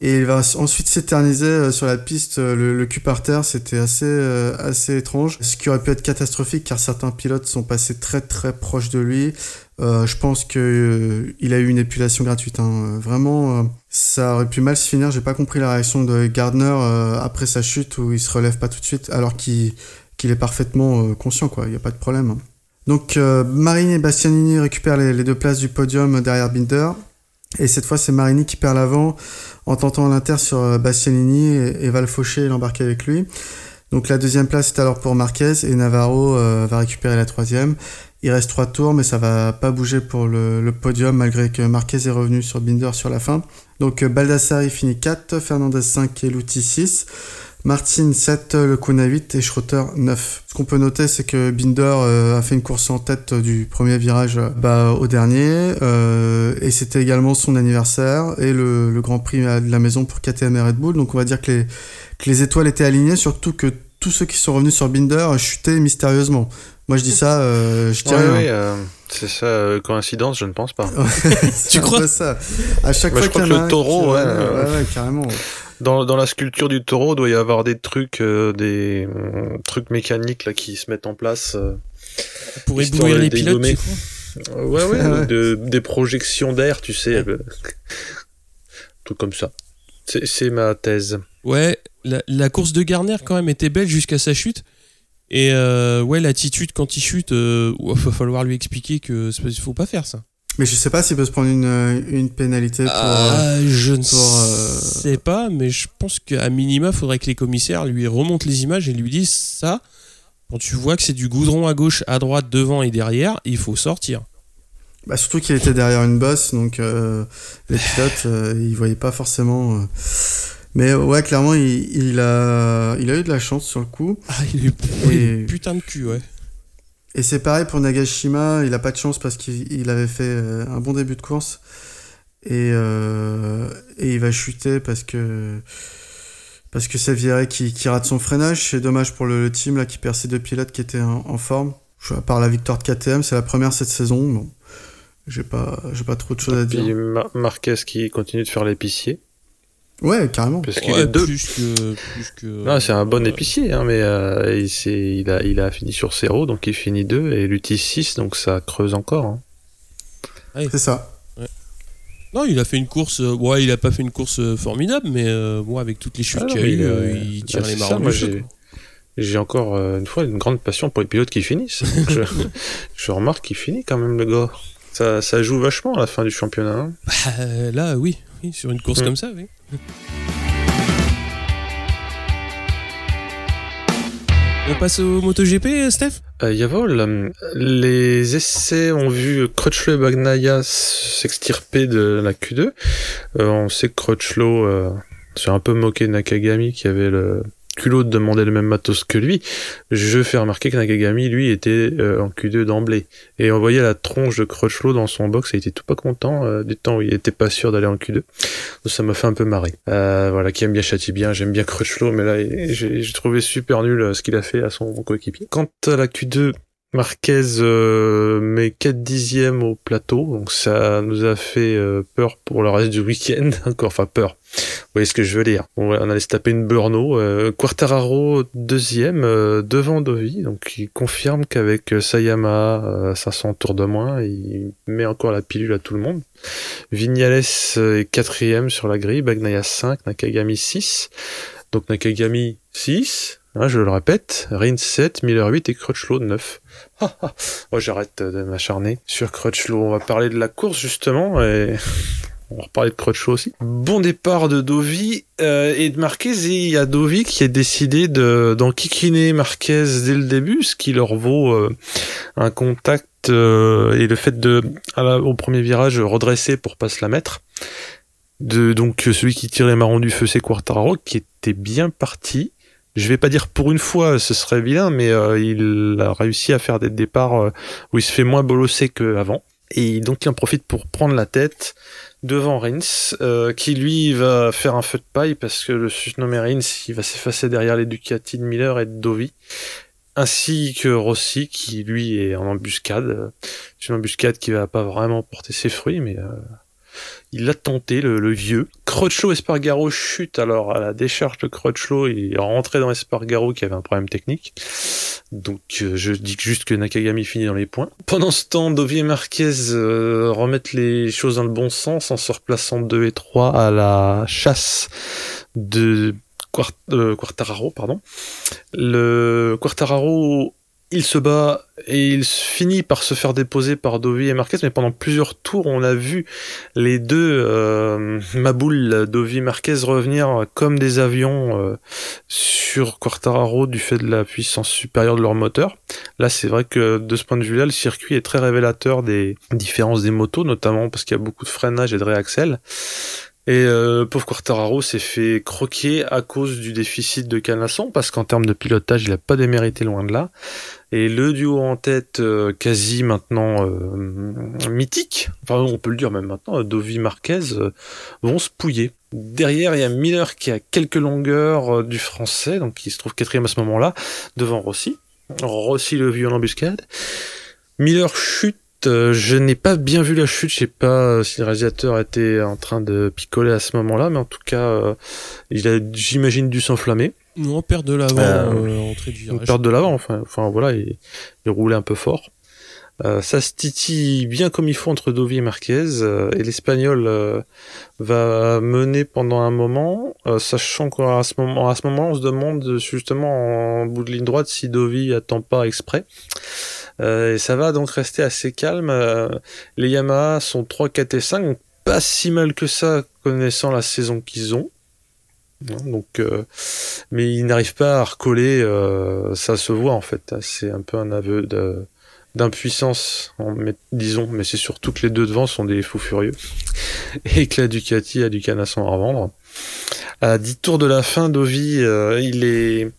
Et il va ensuite s'éterniser euh, sur la piste, euh, le, le cul par terre, c'était assez, euh, assez étrange. Ce qui aurait pu être catastrophique car certains pilotes sont passés très très proches de lui. Euh, je pense que euh, a eu une épulation gratuite. Hein. Vraiment, euh, ça aurait pu mal se finir. J'ai pas compris la réaction de Gardner après sa chute où il se relève pas tout de suite, alors qu'il qu'il est parfaitement conscient, quoi. Il y a pas de problème. hein. Donc Marini et Bastianini récupèrent les deux places du podium derrière Binder. Et cette fois, c'est Marini qui perd l'avant en tentant l'inter sur euh, Bastianini et, et va le faucher et l'embarquer avec lui. Donc la deuxième place est alors pour Marquez et Navarro euh, va récupérer la troisième. Il reste trois tours, mais ça va pas bouger pour le, podium malgré que Marquez est revenu sur Binder sur la fin. Donc euh, Baldassari finit 4, Fernandez 5 et Lutti 6. Martin 7, Lecuna 8 et Schroeter 9. Ce qu'on peut noter, c'est que Binder euh, a fait une course en tête du premier virage euh, bah, au dernier, euh, et c'était également son anniversaire et le, le Grand Prix de la maison pour KTM et Red Bull. Donc on va dire que les, que les étoiles étaient alignées, surtout que tous ceux qui sont revenus sur Binder chutaient mystérieusement. Moi je dis ça, euh, je Ouais, tiens. ouais, euh, c'est ça, euh, coïncidence, je ne pense pas. tu crois ça À chaque Bah, fois je crois qu'il y en que le taureau, qui- ouais, ouais, euh, ouais, ouais, carrément. Dans, dans la sculpture du taureau, doit y avoir des trucs, euh, des euh, trucs mécaniques là qui se mettent en place. euh, Pour éblouir les pilotes, Ouais, ouais, Ouais. de- des projections d'air, tu sais. Ouais. euh, truc comme ça. C'est c'est ma thèse. Ouais, la, la course de Garner quand même était belle jusqu'à sa chute. Et euh, ouais, l'attitude quand il chute, euh, ouais, va falloir lui expliquer que faut pas faire ça. Mais je sais pas s'il peut se prendre une, euh, une pénalité pour. euh, Ah, je ne euh, sais pas, mais je pense qu'à minima, faudrait que les commissaires lui remontent les images et lui disent ça. Quand tu vois que c'est du goudron à gauche, à droite, devant et derrière, il faut sortir. Bah, surtout qu'il était derrière une bosse, donc euh, les pilotes, euh, ils voyaient pas forcément. euh. Mais euh, ouais, clairement, il, il a, il a eu de la chance sur le coup. Ah, il est oui, Et- putain de cul, ouais. Et c'est pareil pour Nagashima, il a pas de chance parce qu'il il avait fait euh, un bon début de course. Et, euh, et il va chuter parce que. Parce que c'est qui, qui rate son freinage. C'est dommage pour le, le team là, qui perd ses deux pilotes qui étaient en, en forme. À part la victoire de KTM, c'est la première cette saison. Bon, j'ai pas, j'ai pas trop de choses à dire. Mar- Marquez qui continue de faire l'épicier. Ouais, carrément. Parce qu'il Ouais, est deux. plus que. Plus que Non, c'est un bon euh, épicier, hein, mais euh, il, a, il a fini sur 0, donc il finit 2, et Lutti 6, donc ça creuse encore. hein. C'est ça. Non, il a fait une course. euh, ouais, il a pas fait une course euh, formidable, mais euh, bon, avec toutes les chutes Ah qu'il y a eu, il, euh, il tire bah, les c'est marrons ça, moi, j'ai- encore euh, une fois une grande passion pour les pilotes qui finissent. Je, je remarque qu'il finit quand même le gars. Ça, ça joue vachement à la fin du championnat. hein. Bah, là, oui, oui, sur une course Mm. comme ça, oui. On passe au MotoGP, Steph? Euh, Yavol, euh, les essais ont vu Crutchlow et Bagnaia s'extirper de la Q2. Euh, on sait que Crutchlow euh, s'est un peu moqué de Nakagami qui avait le culot de demander le même matos que lui. Je fais remarquer que Nakagami, lui, était euh, en Q2 d'emblée. Et on voyait la tronche de Crutchlow dans son box il était tout pas content euh, du temps où il était pas sûr d'aller en Q2. Donc ça m'a fait un peu marrer. Euh, voilà, qui aime bien châtie bien, j'aime bien Crutchlow, mais là, j'ai trouvé super nul ce qu'il a fait à son coéquipier. Quant à la Q2, Marquez euh, met 4 dixièmes au plateau, donc ça nous a fait peur pour le reste du week-end, encore, enfin peur. Vous voyez ce que je veux dire. On, allait se taper une Burno. Euh, Quartararo deuxième euh, devant Dovi, donc il confirme qu'avec euh, Sayama euh, 500 tours de moins, il met encore la pilule à tout le monde. Vignales euh, est quatrième sur la grille, Bagnaia 5, Nakagami 6. Donc Nakagami 6, hein, je le répète, Rins 7, Miller 8 et Crutchlow 9. oh, j'arrête de m'acharner sur Crutchlow. On va parler de la course justement et on va reparler de Crutchlow aussi. Bon départ de Dovi euh, et de Marquez. Et il y a Dovi qui a décidé de d'enquiquiner Marquez dès le début, ce qui leur vaut euh, un contact euh, et le fait de au premier virage redresser pour pas se la mettre. De, donc celui qui tire les marrons du feu, c'est Quartararo, qui était bien parti. Je vais pas dire pour une fois, ce serait vilain, mais euh, il a réussi à faire des départs euh, où il se fait moins bolosser qu'avant. Et donc il en profite pour prendre la tête devant Rins, euh, qui lui va faire un feu de paille parce que le surnommé Rins, il va s'effacer derrière les Ducati de Miller et de Dovi, ainsi que Rossi, qui lui est en embuscade. C'est une embuscade qui va pas vraiment porter ses fruits, mais euh, il a tenté le, le vieux. Crutchlow Espargaro chute alors à la décharge de Crutchlow il est rentré dans Espargaro qui avait un problème technique. Donc euh, je dis juste que Nakagami finit dans les points. Pendant ce temps, Dovi et Marquez euh, remettent les choses dans le bon sens en se replaçant 2 et 3 à la chasse de euh, Quartararo. Pardon. Le Quartararo il se bat et il finit par se faire déposer par Dovi et Marquez, mais pendant plusieurs tours, on a vu les deux euh, Maboul, Dovi et Marquez revenir comme des avions euh, sur Quartararo du fait de la puissance supérieure de leur moteur. Là, c'est vrai que de ce point de vue-là, le circuit est très révélateur des différences des motos, notamment parce qu'il y a beaucoup de freinage et de réaxel. Et euh, pauvre Quartararo s'est fait croquer à cause du déficit de Canasson, parce qu'en termes de pilotage, il n'a pas démérité loin de là. Et le duo en tête, euh, quasi maintenant euh, mythique, on peut le dire même maintenant, Dovi Marquez, vont se pouiller. Derrière, il y a Miller qui a quelques longueurs du français, donc il se trouve quatrième à ce moment-là, devant Rossi. Rossi le vieux en embuscade. Miller chute je n'ai pas bien vu la chute, je sais pas si le réalisateur était en train de picoler à ce moment-là, mais en tout cas, il a, j'imagine, dû s'enflammer. Non, perte de l'avant, euh, entrée du virage. De l'avant, enfin, enfin voilà, il, il, roulait un peu fort. Euh, ça se titille bien comme il faut entre Dovi et Marquez, euh, et l'Espagnol euh, va mener pendant un moment, sachant qu'à ce moment, à ce moment, on se demande justement en bout de ligne droite si Dovi attend pas exprès. Et ça va donc rester assez calme. les Yamaha sont 3, 4 et 5, donc pas si mal que ça connaissant la saison qu'ils ont. Donc, euh, mais il n'arrive pas à recoller. Euh, ça se voit en fait. C'est un peu un aveu d'impuissance, disons. Mais c'est surtout que les deux devant sont des fous furieux et que la Ducati a du canasson à revendre. À 10 tours de la fin, Dovi, euh, il est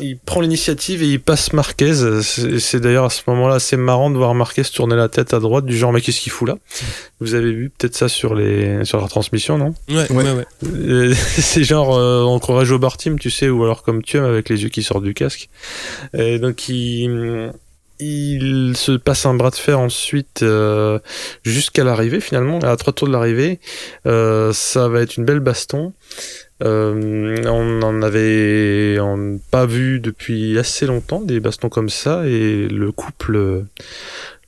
il prend l'initiative et il passe Marquez. C'est d'ailleurs à ce moment-là assez marrant de voir Marquez tourner la tête à droite, du genre mais qu'est-ce qu'il fout là? Vous avez vu peut-être ça sur les sur la transmission, non? Ouais, ouais, ouais. Euh, c'est genre euh, on croirait Joe Bartim, tu sais, ou alors comme tu aimes avec les yeux qui sortent du casque. Et donc il il se passe un bras de fer ensuite euh, jusqu'à l'arrivée finalement à trois tours de l'arrivée. Euh, ça va être une belle baston. Euh, on en avait pas vu depuis assez longtemps des bastons comme ça et le couple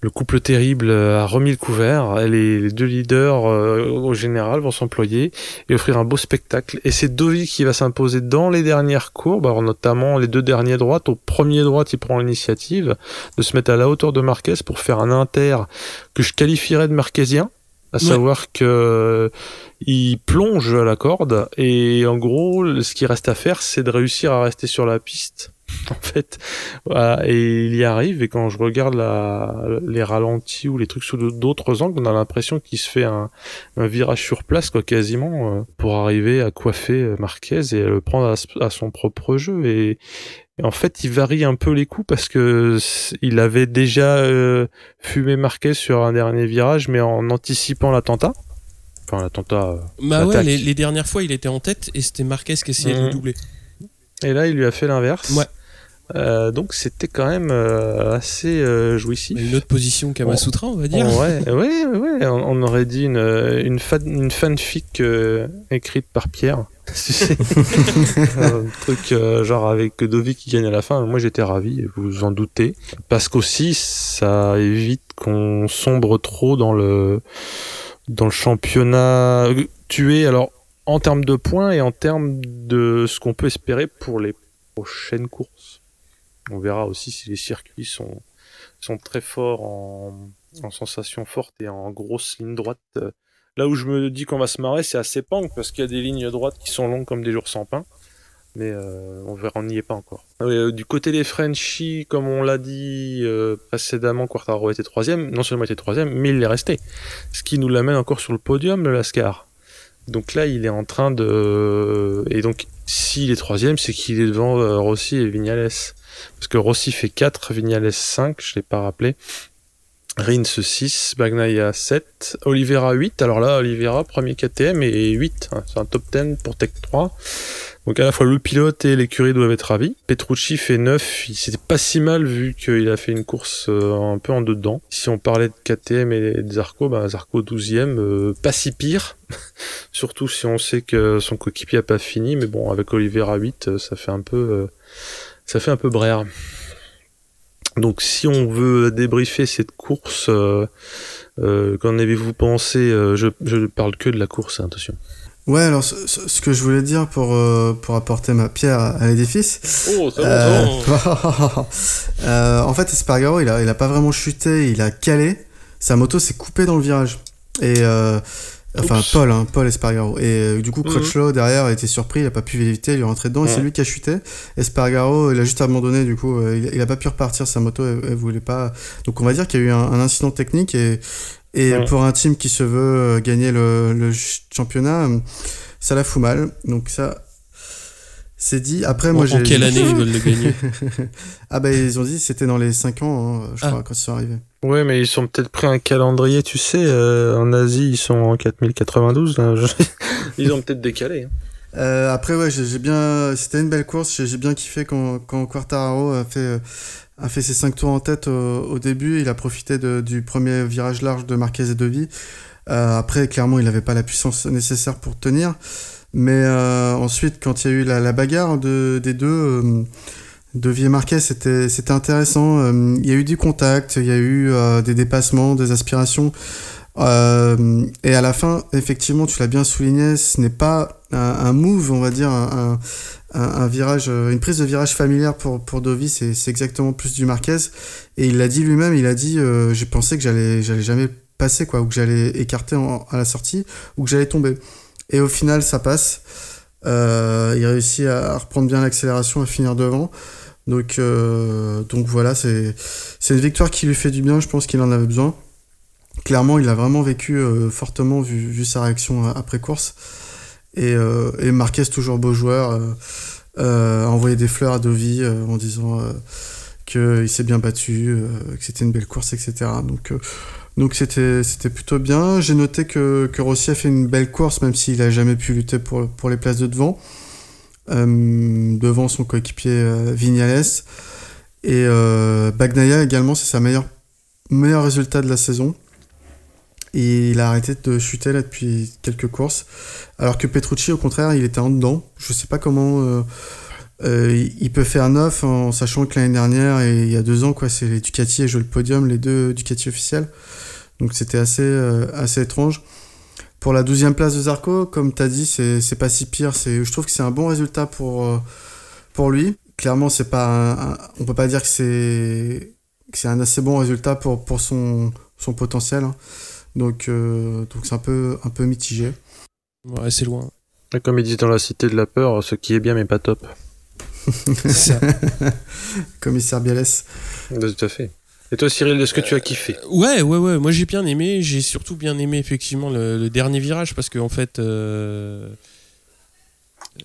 le couple terrible a remis le couvert. Les, les deux leaders euh, au général vont s'employer et offrir un beau spectacle. Et c'est Dovi qui va s'imposer dans les dernières courbes, alors notamment les deux derniers droites. Au premier droite, il prend l'initiative de se mettre à la hauteur de Marquez pour faire un inter que je qualifierais de marquésien à Ouais. savoir que il plonge à la corde et en gros ce qui reste à faire c'est de réussir à rester sur la piste en fait Voilà, et il y arrive et quand je regarde la, les ralentis ou les trucs sous d'autres angles on a l'impression qu'il se fait un, un virage sur place quoi quasiment euh, pour arriver à coiffer euh, Marquez et à le prendre à, son propre jeu et, et en fait, il varie un peu les coups parce que il avait déjà euh, fumé Marquez sur un dernier virage, mais en anticipant l'attentat. Enfin, l'attentat. euh, Bah ouais, les, les dernières fois, il était en tête et c'était Marquez qui essayait de le doubler. Et là, il lui a fait l'inverse. Ouais. Euh, donc, c'était quand même euh, assez euh, jouissif. Une autre position Kamasutra, on va dire. Ouais, ouais, ouais, on, on aurait dit une, une, fan, une fanfic euh, écrite par Pierre. Un truc euh, genre avec Dovi qui gagne à la fin. Moi, j'étais ravi, vous vous en doutez, parce qu'aussi ça évite qu'on sombre trop dans le dans le championnat tué. Alors, en termes de points et en termes de ce qu'on peut espérer pour les prochaines courses. On verra aussi si les circuits sont sont très forts en, en sensations fortes et en grosses lignes droites. Là où je me dis qu'on va se marrer, c'est à Sepang parce qu'il y a des lignes droites qui sont longues comme des jours sans pain. Mais euh, on verra, on n'y est pas encore. Euh, du côté des Frenchies, comme on l'a dit euh, précédemment, Quartaro était troisième. Non seulement était troisième, mais il est resté. Ce qui nous l'amène encore sur le podium, le Lascar. Donc là, il est en train de... Et donc, s'il est troisième, c'est qu'il est devant Rossi et Vignales. Parce que Rossi fait 4, Vignales 5, je l'ai pas rappelé. Rins 6, Bagnaia 7, Oliveira 8. Alors là, Oliveira, premier KTM et 8. hein, c'est un top 10 pour Tech 3. Donc à la fois le pilote et l'écurie doivent être ravis. Petrucci fait 9, il c'était pas si mal vu qu'il a fait une course euh, un peu en dedans. Si on parlait de KTM et de Zarco, bah Zarco 12ème, euh, pas si pire. Surtout si on sait que son coéquipier a pas fini, mais bon avec Oliveira 8, euh, ça fait un peu euh, ça fait un peu brère. Donc si on veut débriefer cette course, euh, euh, qu'en avez-vous pensé euh, je, je ne parle que de la course, hein, attention. Ouais, alors ce, ce- ce que je voulais dire pour, euh, pour apporter ma pierre à, à l'édifice. Oh, ça euh, euh, en fait, Espargaro, il a, il a pas vraiment chuté, il a calé. Sa moto s'est coupée dans le virage. Et euh, enfin, Oups. Paul, hein, Paul Espargaro. Et euh, du coup, Mhm. Crutchlow derrière a été surpris, il a pas pu éviter, il est rentré dedans et c'est lui qui a chuté. Espargaro, il a juste abandonné, du coup, euh, il, il a pas pu repartir, sa moto, elle, elle voulait pas. Donc on va dire qu'il y a eu un, un incident technique et, et Ouais. pour un team qui se veut euh, gagner le, le ch- championnat, euh, ça la fout mal. Donc ça. C'est dit. Après, moi, j'ai. en quelle année ils veulent le gagner? Ah bah ils ont dit c'était dans les 5 ans, hein, je Ah. crois, quand ils sont arrivés. Ouais, mais ils sont peut-être pris un calendrier, tu sais, euh, en Asie, ils sont en 4092, là, je- ils ont peut-être décalé. hein. Euh, après ouais, j'ai bien, c'était une belle course, j'ai bien kiffé quand, quand Quartararo a fait, euh, a fait ses 5 tours en tête au, au début, il a profité de- du premier virage large de Marquez et de Vie. Euh, après clairement il n'avait pas la puissance nécessaire pour tenir, mais euh, ensuite quand il y a eu la, la bagarre de, des deux... de Vie et Marquez, c'était c'était intéressant. Euh, Il y a eu du contact, il y a eu euh, des dépassements, des aspirations. Euh, et à la fin, effectivement, tu l'as bien souligné, ce n'est pas un, move, on va dire, un virage, euh, une prise de virage familière pour, pour Dovi, c'est c'est exactement plus du Marquez. Et il l'a dit lui-même, il a dit euh, J'ai pensé que j'allais j'allais jamais passer, quoi, ou que j'allais écarter en- à la sortie, ou que j'allais tomber. Et au final, ça passe. Euh, il réussit à reprendre bien l'accélération, à finir devant. Donc, euh, donc voilà, c'est une victoire qui lui fait du bien, je pense qu'il en avait besoin. Clairement, il a vraiment vécu euh, fortement vu, sa réaction euh, après course. Et, Marquez, toujours beau joueur, a envoyé des fleurs à Dovi en disant qu'il s'est bien battu, que c'était une belle course, etc. Donc, c'était plutôt bien. J'ai noté que, Rossi a fait une belle course, même s'il a jamais pu lutter pour les places de devant. Euh, devant son coéquipier euh, Vignales. Et euh, Bagnaia également, c'est sa meilleure meilleur résultat de la saison. Et il a arrêté de chuter là depuis quelques courses. Alors que Petrucci, au contraire, il était en dedans. Je sais pas comment il- peut faire neuf en sachant que l'année dernière et il y a deux ans, quoi, c'est les Ducati et jouent le podium, les deux Ducati officiels. Donc c'était assez, assez étrange. Pour la 12e place de Zarco, comme tu as dit, c'est c'est pas si pire. C'est- Je trouve que c'est un bon résultat pour, euh, pour lui. Clairement, c'est pas un- un- on peut pas dire que c'est que c'est un assez bon résultat pour, pour son, son potentiel. hein. Donc euh, donc c'est un peu, un peu mitigé. Ouais, c'est loin. Et Comme ils disent dans la cité de la peur, ce qui est bien mais pas top. Commissaire Bialès. Tout à fait. Et toi Cyril, est-ce que tu as kiffé? Ouais, ouais, ouais. Moi, j'ai bien aimé. J'ai surtout bien aimé, effectivement, le, le dernier virage parce qu'en fait. euh,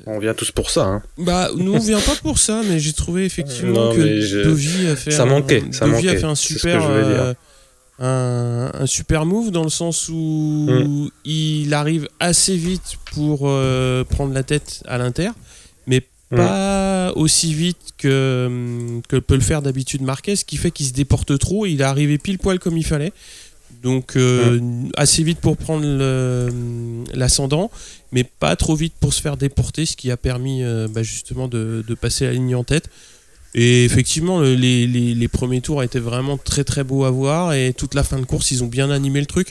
On vient tous pour ça, hein. Bah, nous, on vient pas pour ça, mais j'ai trouvé effectivement Non, que je- Dovi a fait. ça un- manquait, ça Dovi a fait un super. euh, un, un super move dans le sens où Mm. il arrive assez vite pour euh, prendre la tête à l'inter, mais Mm. pas aussi vite que, hum, que peut le faire d'habitude Marquez, ce qui fait qu'il se déporte trop et il est arrivé pile poil comme il fallait. Donc euh, assez vite pour prendre l'ascendant, mais pas trop vite pour se faire déporter, ce qui a permis euh, bah, justement de, de passer la ligne en tête. Et effectivement, le- les, les- les premiers tours étaient vraiment très très beaux à voir et toute la fin de course, ils ont bien animé le truc.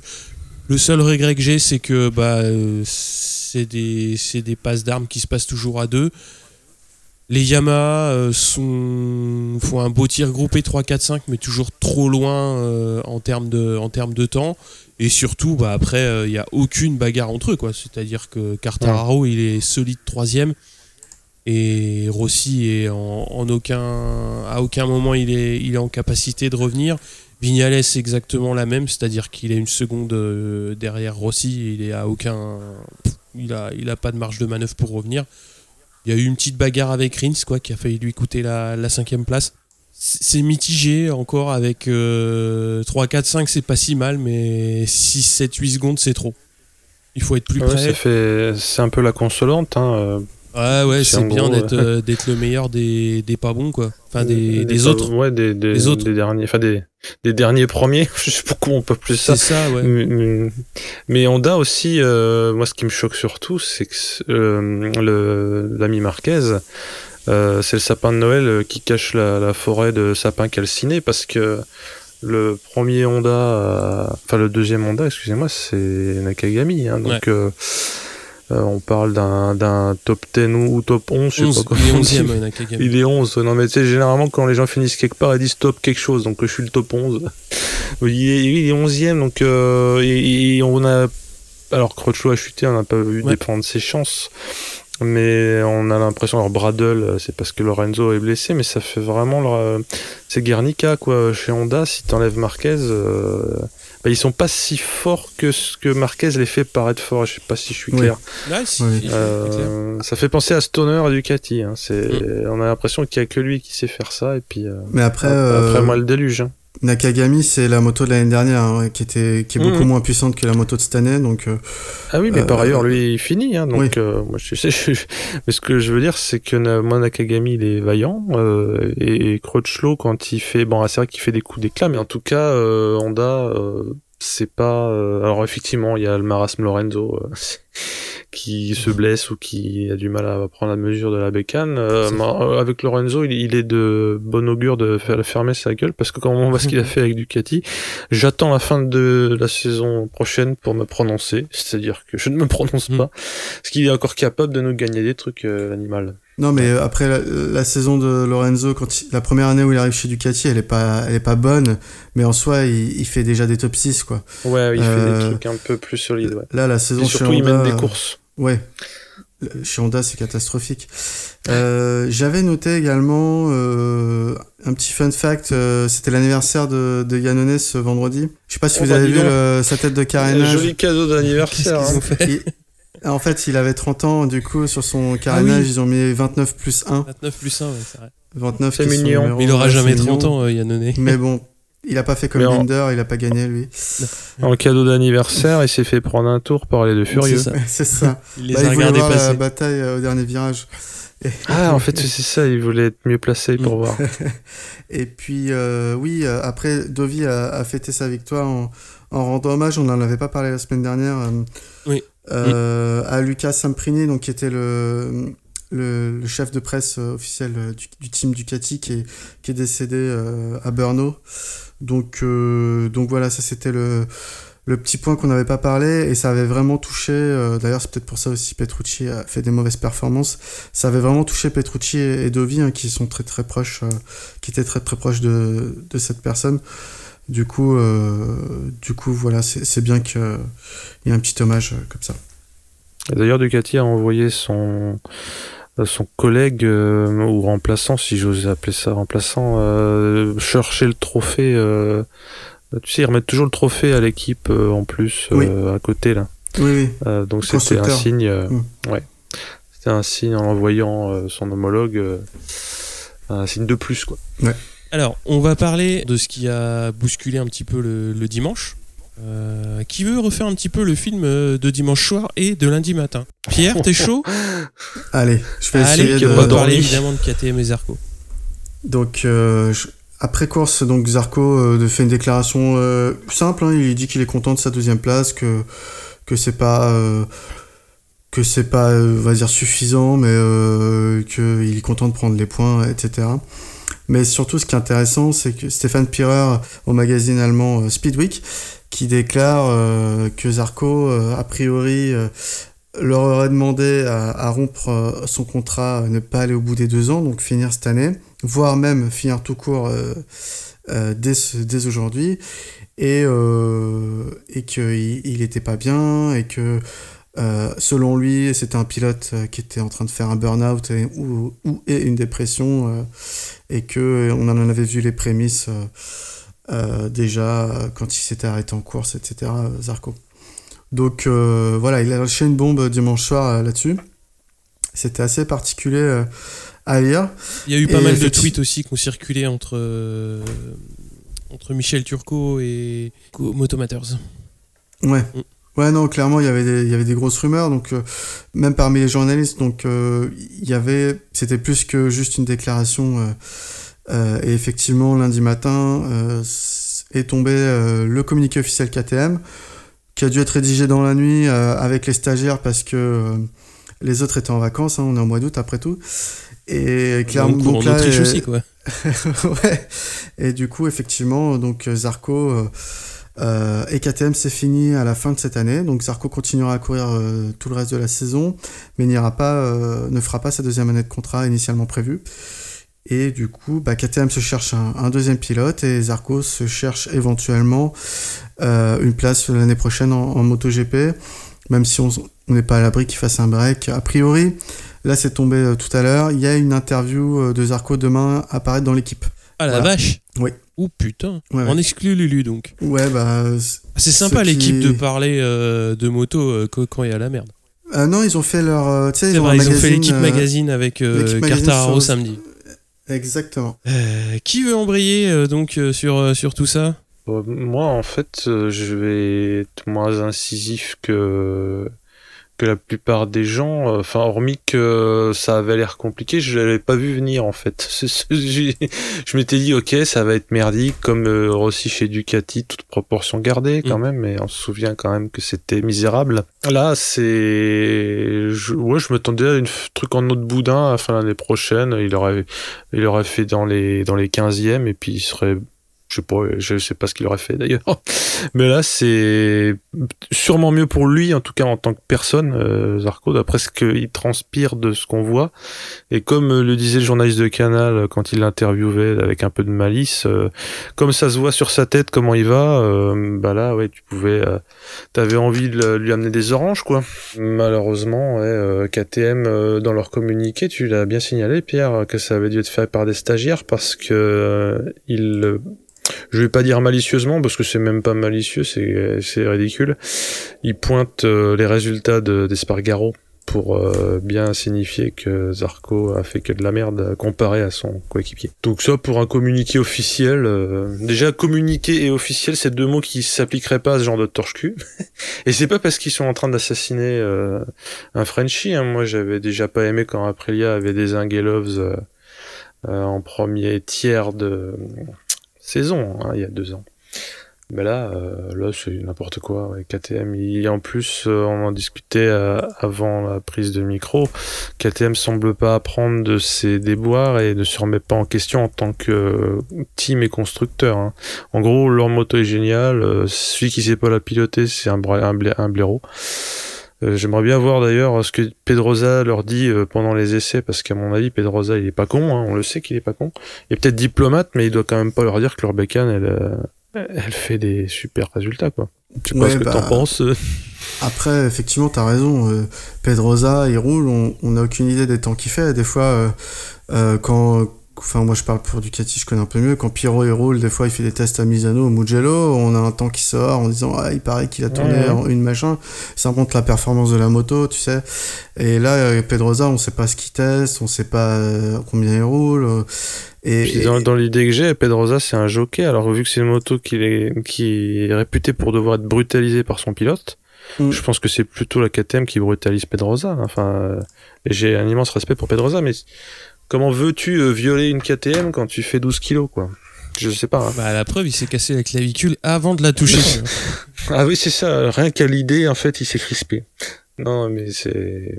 Le seul regret que j'ai, c'est que bah, euh, c'est des, c'est des passes d'armes qui se passent toujours à deux. Les Yamaha euh, sont, font un beau tir groupé 3, 4, 5, mais toujours trop loin euh, en, termes de, en termes de temps. Et surtout, bah, après, il n'y a aucune bagarre entre eux. quoi. C'est-à-dire que Cartararo, il est solide troisième. Et Rossi est en, en aucun, à aucun moment il est, il est en capacité de revenir. Vignales c'est exactement la même, c'est-à-dire qu'il est une seconde euh, derrière Rossi il est à aucun, il a, il a pas de marge de manœuvre pour revenir. Il y a eu une petite bagarre avec Rins quoi, qui a failli lui coûter la, la cinquième place. c'est mitigé encore avec 3, 4, 5 c'est pas si mal, mais 6, 7, 8 secondes c'est trop. Il faut être plus Ouais, près. c'est un peu la consolante. Hein. Euh, Ouais, ouais, C'est c'est en bien d'être euh, d'être le meilleur des, des pas bons, quoi. Enfin, des, des pas- autres. Ouais, des, des, Des autres. des derniers, enfin des, des derniers premiers. Je sais pas comment on peut plus ça. C'est ça, ouais. Mais- Honda aussi, euh, moi ce qui me choque surtout, c'est que euh, le l'ami Marquez, euh, c'est le sapin de Noël euh, qui cache la, la forêt de sapins calcinés parce que le premier Honda, euh, enfin le deuxième Honda, excusez-moi, c'est Nakagami. Hein, donc Ouais. Euh, euh, on parle d'un d'un top 10 ou, top 11, je sais 11, pas il est on dit. 11ème, Nakagami. Il est 11. Non, mais tu sais, généralement, quand les gens finissent quelque part, ils disent top quelque chose. Donc, je suis le top 11. il, est, il est 11e. Donc, euh, et, et on a. Alors, Crutchlow a chuté, on n'a pas vu Ouais. dépendre ses chances. Mais on a l'impression, alors Bradle, euh, c'est parce que Lorenzo est blessé, mais ça fait vraiment. C'est Guernica, quoi. Chez Honda, si t'enlèves Marquez, euh, bah, ils sont pas si forts que ce que Marquez les fait paraître forts. Je sais pas si je suis Oui. clair. Ouais, si, Oui. c'est clair. Euh, ça fait penser à Stoner et Ducati. Hein. C'est, Mm. on a l'impression qu'il y a que lui qui sait faire ça. Et puis euh, Mais après, après euh, moi le déluge. hein. Nakagami, c'est la moto de l'année dernière hein, qui était qui est beaucoup Mhm. moins puissante que la moto de cette année, donc euh, Ah oui, mais par euh, ailleurs lui il finit. Hein, donc oui. euh, moi je sais. je- mais ce que je veux dire c'est que moi Nakagami il est vaillant euh, et, et Crutchlow quand il fait bon ah, c'est vrai qu'il fait des coups d'éclat, mais en tout cas euh, Honda euh, c'est pas. euh, alors effectivement il y a le marasme Lorenzo. euh, qui se blesse ou qui a du mal à prendre la mesure de la bécane. Euh, avec Lorenzo, il, est de bon augure de faire fermer sa gueule parce que quand on voit ce qu'il a fait avec Ducati, j'attends la fin de la saison prochaine pour me prononcer. C'est-à-dire que je ne me prononce Mm. pas. Parce qu'il est encore capable de nous gagner des trucs, euh, l'animal. Non mais euh, après la, la saison de Lorenzo, quand il- la première année où il arrive chez Ducati, elle est pas elle est pas bonne, mais en soi il, il fait déjà des top 6 quoi. Ouais, il fait Euh, des trucs un peu plus solides, ouais. Là la saison Et chez surtout, il Honda, mène des euh, courses. Ouais. Chez Honda, c'est catastrophique. Euh, J'avais noté également euh, un petit fun fact. euh, C'était l'anniversaire de, de Yannone ce vendredi. Je sais pas si Oh, vous bah, avez vu le- sa tête de carénage. Joli cadeau d'anniversaire. Hein. Il- en fait, il avait 30 ans. Du coup, sur son carénage, Ah oui. ils ont mis 29 plus 1. 29 plus 1, ouais, c'est vrai. 29 C'est qui est son mignon. numéro, Mais il aura jamais c'est 30 mignon. ans, euh, Yannone. Mais bon, il a pas fait comme Binder, il a pas gagné lui. En cadeau d'anniversaire, il s'est fait prendre un tour par les deux furieux. C'est ça. Il les Bah, a il voulait voir la passer. bataille euh, au dernier virage. Et- Ah, en fait, c'est ça, il voulait être mieux placé pour voir. Et puis, euh, oui, euh, après, Dovi a, a fêté sa victoire en, en rendant hommage, on n'en avait pas parlé la semaine dernière, euh, Oui. Euh, à Lucas Samprini, donc, qui était le, le, chef de presse euh, officiel euh, du, du team Ducati, qui est, qui est décédé à Brno. Donc, donc voilà, ça c'était le, le petit point qu'on n'avait pas parlé, et ça avait vraiment touché, d'ailleurs c'est peut-être pour ça aussi Petrucci a fait des mauvaises performances, ça avait vraiment touché Petrucci et, et Dovi, hein, qui sont très très proches. qui était très très proche de, de cette personne. Du coup, euh, du coup voilà, c'est bien qu'il y ait un petit hommage euh, comme ça. D'ailleurs, Ducati a envoyé son son collègue euh, ou remplaçant, si j'ose appeler ça remplaçant, euh, chercher le trophée. euh, tu sais, ils remettent toujours le trophée à l'équipe euh, en plus euh, Oui. à côté là. Oui, oui. Euh, donc c'était un signe. euh, Mm. Ouais. C'était un signe en envoyant euh, son homologue. euh, un signe de plus quoi. Alors, on va parler de ce qui a bousculé un petit peu le, le dimanche. Euh, qui veut refaire un petit peu le film euh, de dimanche soir et de lundi matin? Pierre, t'es chaud? Allez, je vais Allez, essayer de. on va parler évidemment de KTM et Zarco. Donc, euh, je- après course, donc Zarco euh, fait une déclaration simple. hein, il dit qu'il est content de sa deuxième place, que que c'est pas que c'est pas, on va dire suffisant, mais euh, qu'il est content de prendre les points, etc. Mais surtout, ce qui est intéressant, c'est que Stéphane Pirer, au magazine allemand euh, Speedweek, qui déclare euh, que Zarco, euh, a priori, leur aurait demandé à, rompre son contrat, ne pas aller au bout des deux ans, donc finir cette année, voire même finir tout court dès, dès aujourd'hui, et, et qu'il il était pas bien, et que euh, selon lui, c'était un pilote euh, qui était en train de faire un burn-out et, ou, ou et une dépression, euh, et que on en avait vu les prémices euh, déjà quand il s'était arrêté en course, etc. Zarco. Donc voilà, il a lâché une bombe dimanche soir là-dessus. C'était assez particulier à lire. Il y a eu pas Et mal de tweets aussi qui ont circulé entre, entre Michel Turcot et Motomatters. Ouais. Mm. Ouais, non, clairement, il y avait des, il y avait des grosses rumeurs, donc euh, même parmi les journalistes, donc euh, il y avait, c'était plus que juste une déclaration. euh, euh, et effectivement, lundi matin euh, est tombé euh, le communiqué officiel KTM, qui a dû être rédigé dans la nuit euh, avec les stagiaires parce que les autres étaient en vacances. hein, on est en mois d'août après tout. Et clairement, Donc, donc là, aussi, quoi. ouais. Et du coup, effectivement, donc euh, Zarco euh, et KTM, c'est fini à la fin de cette année. Donc Zarco continuera à courir euh, tout le reste de la saison, mais n'ira pas, euh, ne fera pas sa deuxième année de contrat initialement prévue. Et du coup, bah, KTM se cherche un, deuxième pilote et Zarco se cherche éventuellement une place l'année prochaine en, MotoGP, même si on n'est pas à l'abri qu'il fasse un break. A priori, là c'est tombé tout à l'heure, il y a une interview de Zarco demain apparaître dans l'équipe. Ah la voilà. vache Oui. Oh putain Ouais, ouais. En exclu Lulu, donc. Ouais, bah. c'est- Ah, C'est sympa Ce qui- l'équipe de parler euh, de moto euh, quand il y a la merde. euh, non, ils ont fait leur. euh, tu sais, C'est ils ont vrai, un ils ont fait l'équipe euh, magazine avec euh, sur- samedi. Exactement. Euh, qui veut embrayer euh, donc euh, sur, euh, sur tout ça? Euh, Moi, en fait, euh, je vais être moins incisif que que la plupart des gens. euh, Enfin, hormis que ça avait l'air compliqué, je l'avais pas vu venir en fait. Je m'étais dit, ok, ça va être merdique, comme euh, Rossi chez Ducati, toute proportion gardée quand Mm. même, mais on se souvient quand même que c'était misérable. Là, c'est, je, ouais, je m'attendais à un truc en autre boudin à la fin de l'année prochaine. Il aurait, il aurait fait dans les dans les 15e et puis il serait je sais pas, sais pas ce qu'il aurait fait d'ailleurs. Mais là, c'est sûrement mieux pour lui, en tout cas en tant que personne, euh, Zarco, d'après ce qu'il transpire de ce qu'on voit. Et comme euh, le disait le journaliste de Canal euh, quand il l'interviewait avec un peu de malice, euh, comme ça se voit sur sa tête comment il va, bah là, ouais, tu pouvais, t'avais envie de lui amener des oranges, quoi. Malheureusement, KTM dans leur communiqué, tu l'as bien signalé, Pierre, que ça avait dû être fait par des stagiaires parce que ils je vais pas dire malicieusement parce que c'est même pas malicieux, c'est ridicule. Il pointe euh, les résultats de- d'Espargaro pour euh, bien signifier que Zarco a fait que de la merde comparé à son coéquipier. Donc ça pour un communiqué officiel, euh, déjà communiqué et officiel, c'est deux mots qui s'appliqueraient pas à ce genre de torche-cul. et c'est pas parce qu'ils sont en train d'assassiner euh, un Frenchie. hein. Moi j'avais déjà pas aimé quand Aprilia avait désingué Loves euh, euh, en premier tiers de saison, hein, il y a deux ans. Mais là, euh, là c'est n'importe quoi. ouais. KTM, il, en plus, euh, on en discutait euh, avant la prise de micro. KTM semble pas apprendre de ses déboires et ne se remet pas en question en tant que team et constructeur. hein. En gros, leur moto est génial. euh, celui qui sait pas la piloter, c'est un, un blaireau. Euh, J'aimerais bien voir d'ailleurs ce que Pedrosa leur dit euh, pendant les essais, parce qu'à mon avis, Pedrosa, il est pas con, hein, on le sait qu'il est pas con. Il est peut-être diplomate, mais il doit quand même pas leur dire que leur bécane, elle, euh, elle fait des super résultats, quoi. Je sais pas Ouais, ce que bah, t'en penses. Après, effectivement, t'as raison. euh, Pedrosa, il roule, on n'a aucune idée des temps qu'il fait. Des fois, euh, quand. Enfin, moi je parle pour Ducati, je connais un peu mieux. Quand Pierrot il roule, des fois il fait des tests à Misano, au Mugello, on a un temps qui sort en disant ah, il paraît qu'il a tourné Ouais, une machin. Ça montre la performance de la moto, tu sais. Et là, euh, Pedrosa, on sait pas ce qu'il teste, on sait pas euh, combien il roule. et, Puis dans, dans l'idée que j'ai, Pedrosa, c'est un jockey. Alors, vu que c'est une moto qui est, qui est réputée pour devoir être brutalisée par son pilote, Mm. je pense que c'est plutôt la KTM qui brutalise Pedrosa. Enfin, euh, j'ai un immense respect pour Pedrosa, mais comment veux-tu euh, violer une KTM quand tu fais 12 kilos, quoi? Je sais pas. hein. Bah la preuve, il s'est cassé la clavicule avant de la toucher. Ah oui, c'est ça. Rien qu'à l'idée, en fait, il s'est crispé. Non, mais c'est.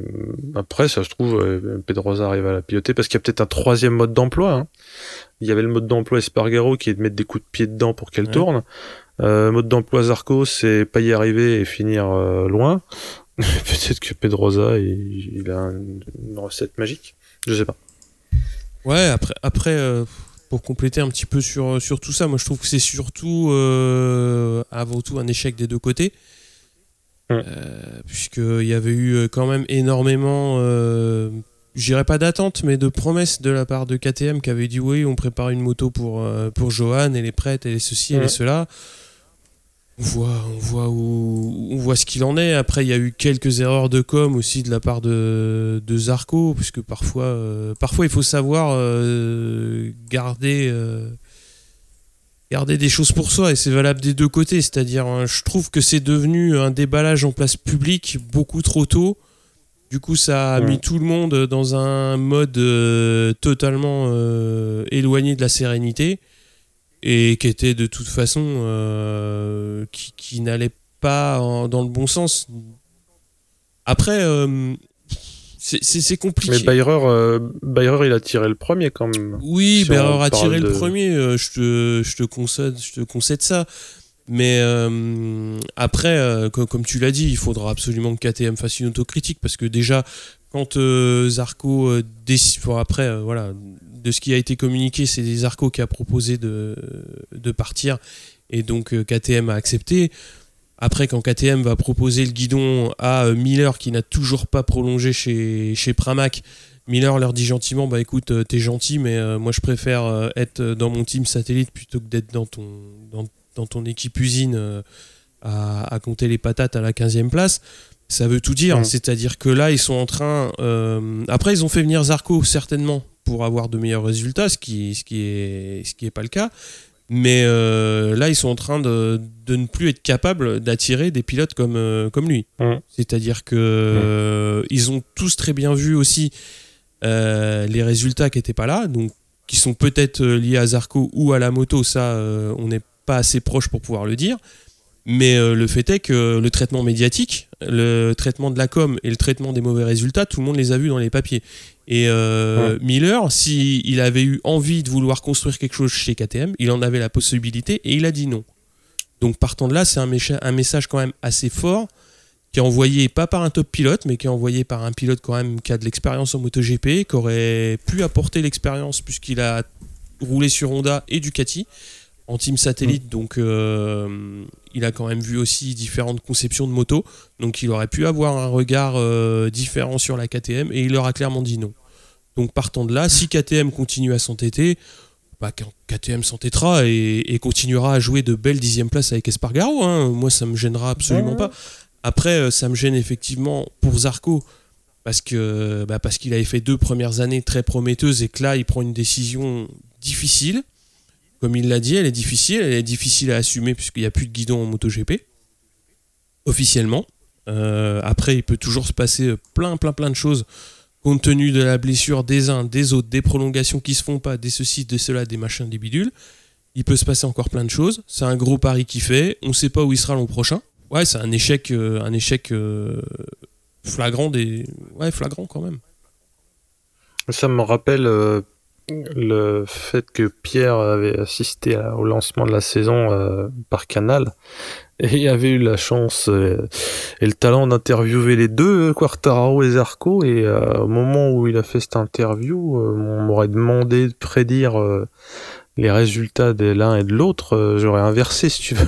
Après, ça se trouve, euh, Pedrosa arrive à la piloter parce qu'il y a peut-être un troisième mode d'emploi. hein. Il y avait le mode d'emploi Espargaro qui est de mettre des coups de pied dedans pour qu'elle Ouais. tourne. Euh, mode d'emploi Zarco, c'est pas y arriver et finir euh, loin. peut-être que Pedrosa, il, il a une, une recette magique. Je sais pas. Ouais, après, après euh, pour compléter un petit peu sur, sur tout ça, moi je trouve que c'est surtout euh, avant tout un échec des deux côtés. Mm. Euh, Puisqu'il y avait eu quand même énormément, je dirais pas d'attente, mais de promesses de la part de KTM qui avait dit oui, on prépare une moto pour, pour Johan, elle est prête, elle est ceci, elle est cela. On voit, on voit où, on voit ce qu'il en est. Après, il y a eu quelques erreurs de com aussi de la part de, de Zarco, puisque parfois, euh, parfois il faut savoir euh, garder, euh, garder des choses pour soi, et c'est valable des deux côtés. C'est-à-dire, hein, je trouve que c'est devenu un déballage en place publique beaucoup trop tôt. Du coup, ça a Ouais. mis tout le monde dans un mode totalement éloigné de la sérénité et qui était de toute façon euh, qui, qui n'allait pas en- dans le bon sens. Après, euh, c'est- compliqué. Mais Bayer, euh, Bayer, il a tiré le premier quand même. Oui, Si on a tiré le premier, euh, je, te, je, te concède, je te concède ça. Mais euh, après, euh, co- comme tu l'as dit, il faudra absolument que KTM fasse une autocritique parce que déjà, quand euh, Zarco décide, bon, après, voilà, de ce qui a été communiqué, c'est Zarco qui a proposé de, de partir et donc euh, KTM a accepté. Après, quand KTM va proposer le guidon à euh, Miller qui n'a toujours pas prolongé chez, chez Pramac, Miller leur dit gentiment bah écoute euh, t'es gentil mais moi je préfère être dans mon team satellite plutôt que d'être dans ton dans, dans ton équipe usine à, à compter les patates à la 15e place ça veut tout dire Mhm. c'est à dire que là ils sont en train euh, après ils ont fait venir Zarco certainement pour avoir de meilleurs résultats ce qui ce qui est ce qui est pas le cas mais euh, là ils sont en train de, de ne plus être capables d'attirer des pilotes comme euh, comme lui Mhm. c'est-à-dire que euh, ils ont tous très bien vu aussi euh, les résultats qui n'étaient pas là, donc qui sont peut-être liés à Zarco ou à la moto, ça on n'est pas assez proche pour pouvoir le dire. Mais euh, le fait est que le traitement médiatique, le traitement de la com et le traitement des mauvais résultats, tout le monde les a vus dans les papiers. Et euh, Miller, s'il avait eu envie de vouloir construire quelque chose chez KTM, il en avait la possibilité et il a dit non. Donc partant de là, c'est un, un message quand même assez fort qui est envoyé pas par un top pilote, mais qui est envoyé par un pilote quand même qui a de l'expérience en MotoGP, qui aurait pu apporter l'expérience puisqu'il a roulé sur Honda et Ducati en team satellite, donc euh, il a quand même vu aussi différentes conceptions de moto, donc il aurait pu avoir un regard euh, différent sur la KTM et il leur a clairement dit non. Donc partant de là, si KTM continue à s'entêter, bah, KTM s'entêtera et, et continuera à jouer de belles dixièmes places avec Espargaro. hein. Moi, ça me gênera absolument pas. Après, euh, ça me gêne effectivement pour Zarco parce que bah, parce qu'il avait fait deux premières années très prometteuses et que là, il prend une décision difficile. Comme il l'a dit, elle est difficile. Elle est difficile à assumer puisqu'il n'y a plus de guidon en MotoGP officiellement. Euh, après, il peut toujours se passer euh, plein, plein, plein de choses compte tenu de la blessure des uns, des autres, des prolongations qui se font pas, des ceci, des cela, des machins, des bidules. Il peut se passer encore plein de choses. C'est un gros pari qui fait. On ne sait pas où il sera l'an prochain. Ouais, c'est un échec, euh, un échec flagrant des, ouais, flagrant quand même. Ça me rappelle le fait que Pierre avait assisté au lancement de la saison euh, par Canal et avait eu la chance euh, et le talent d'interviewer les deux, euh, Quartararo et Zarco. Et euh, au moment où il a fait cette interview, on m'aurait demandé de prédire les résultats de l'un et de l'autre. J'aurais inversé, si tu veux.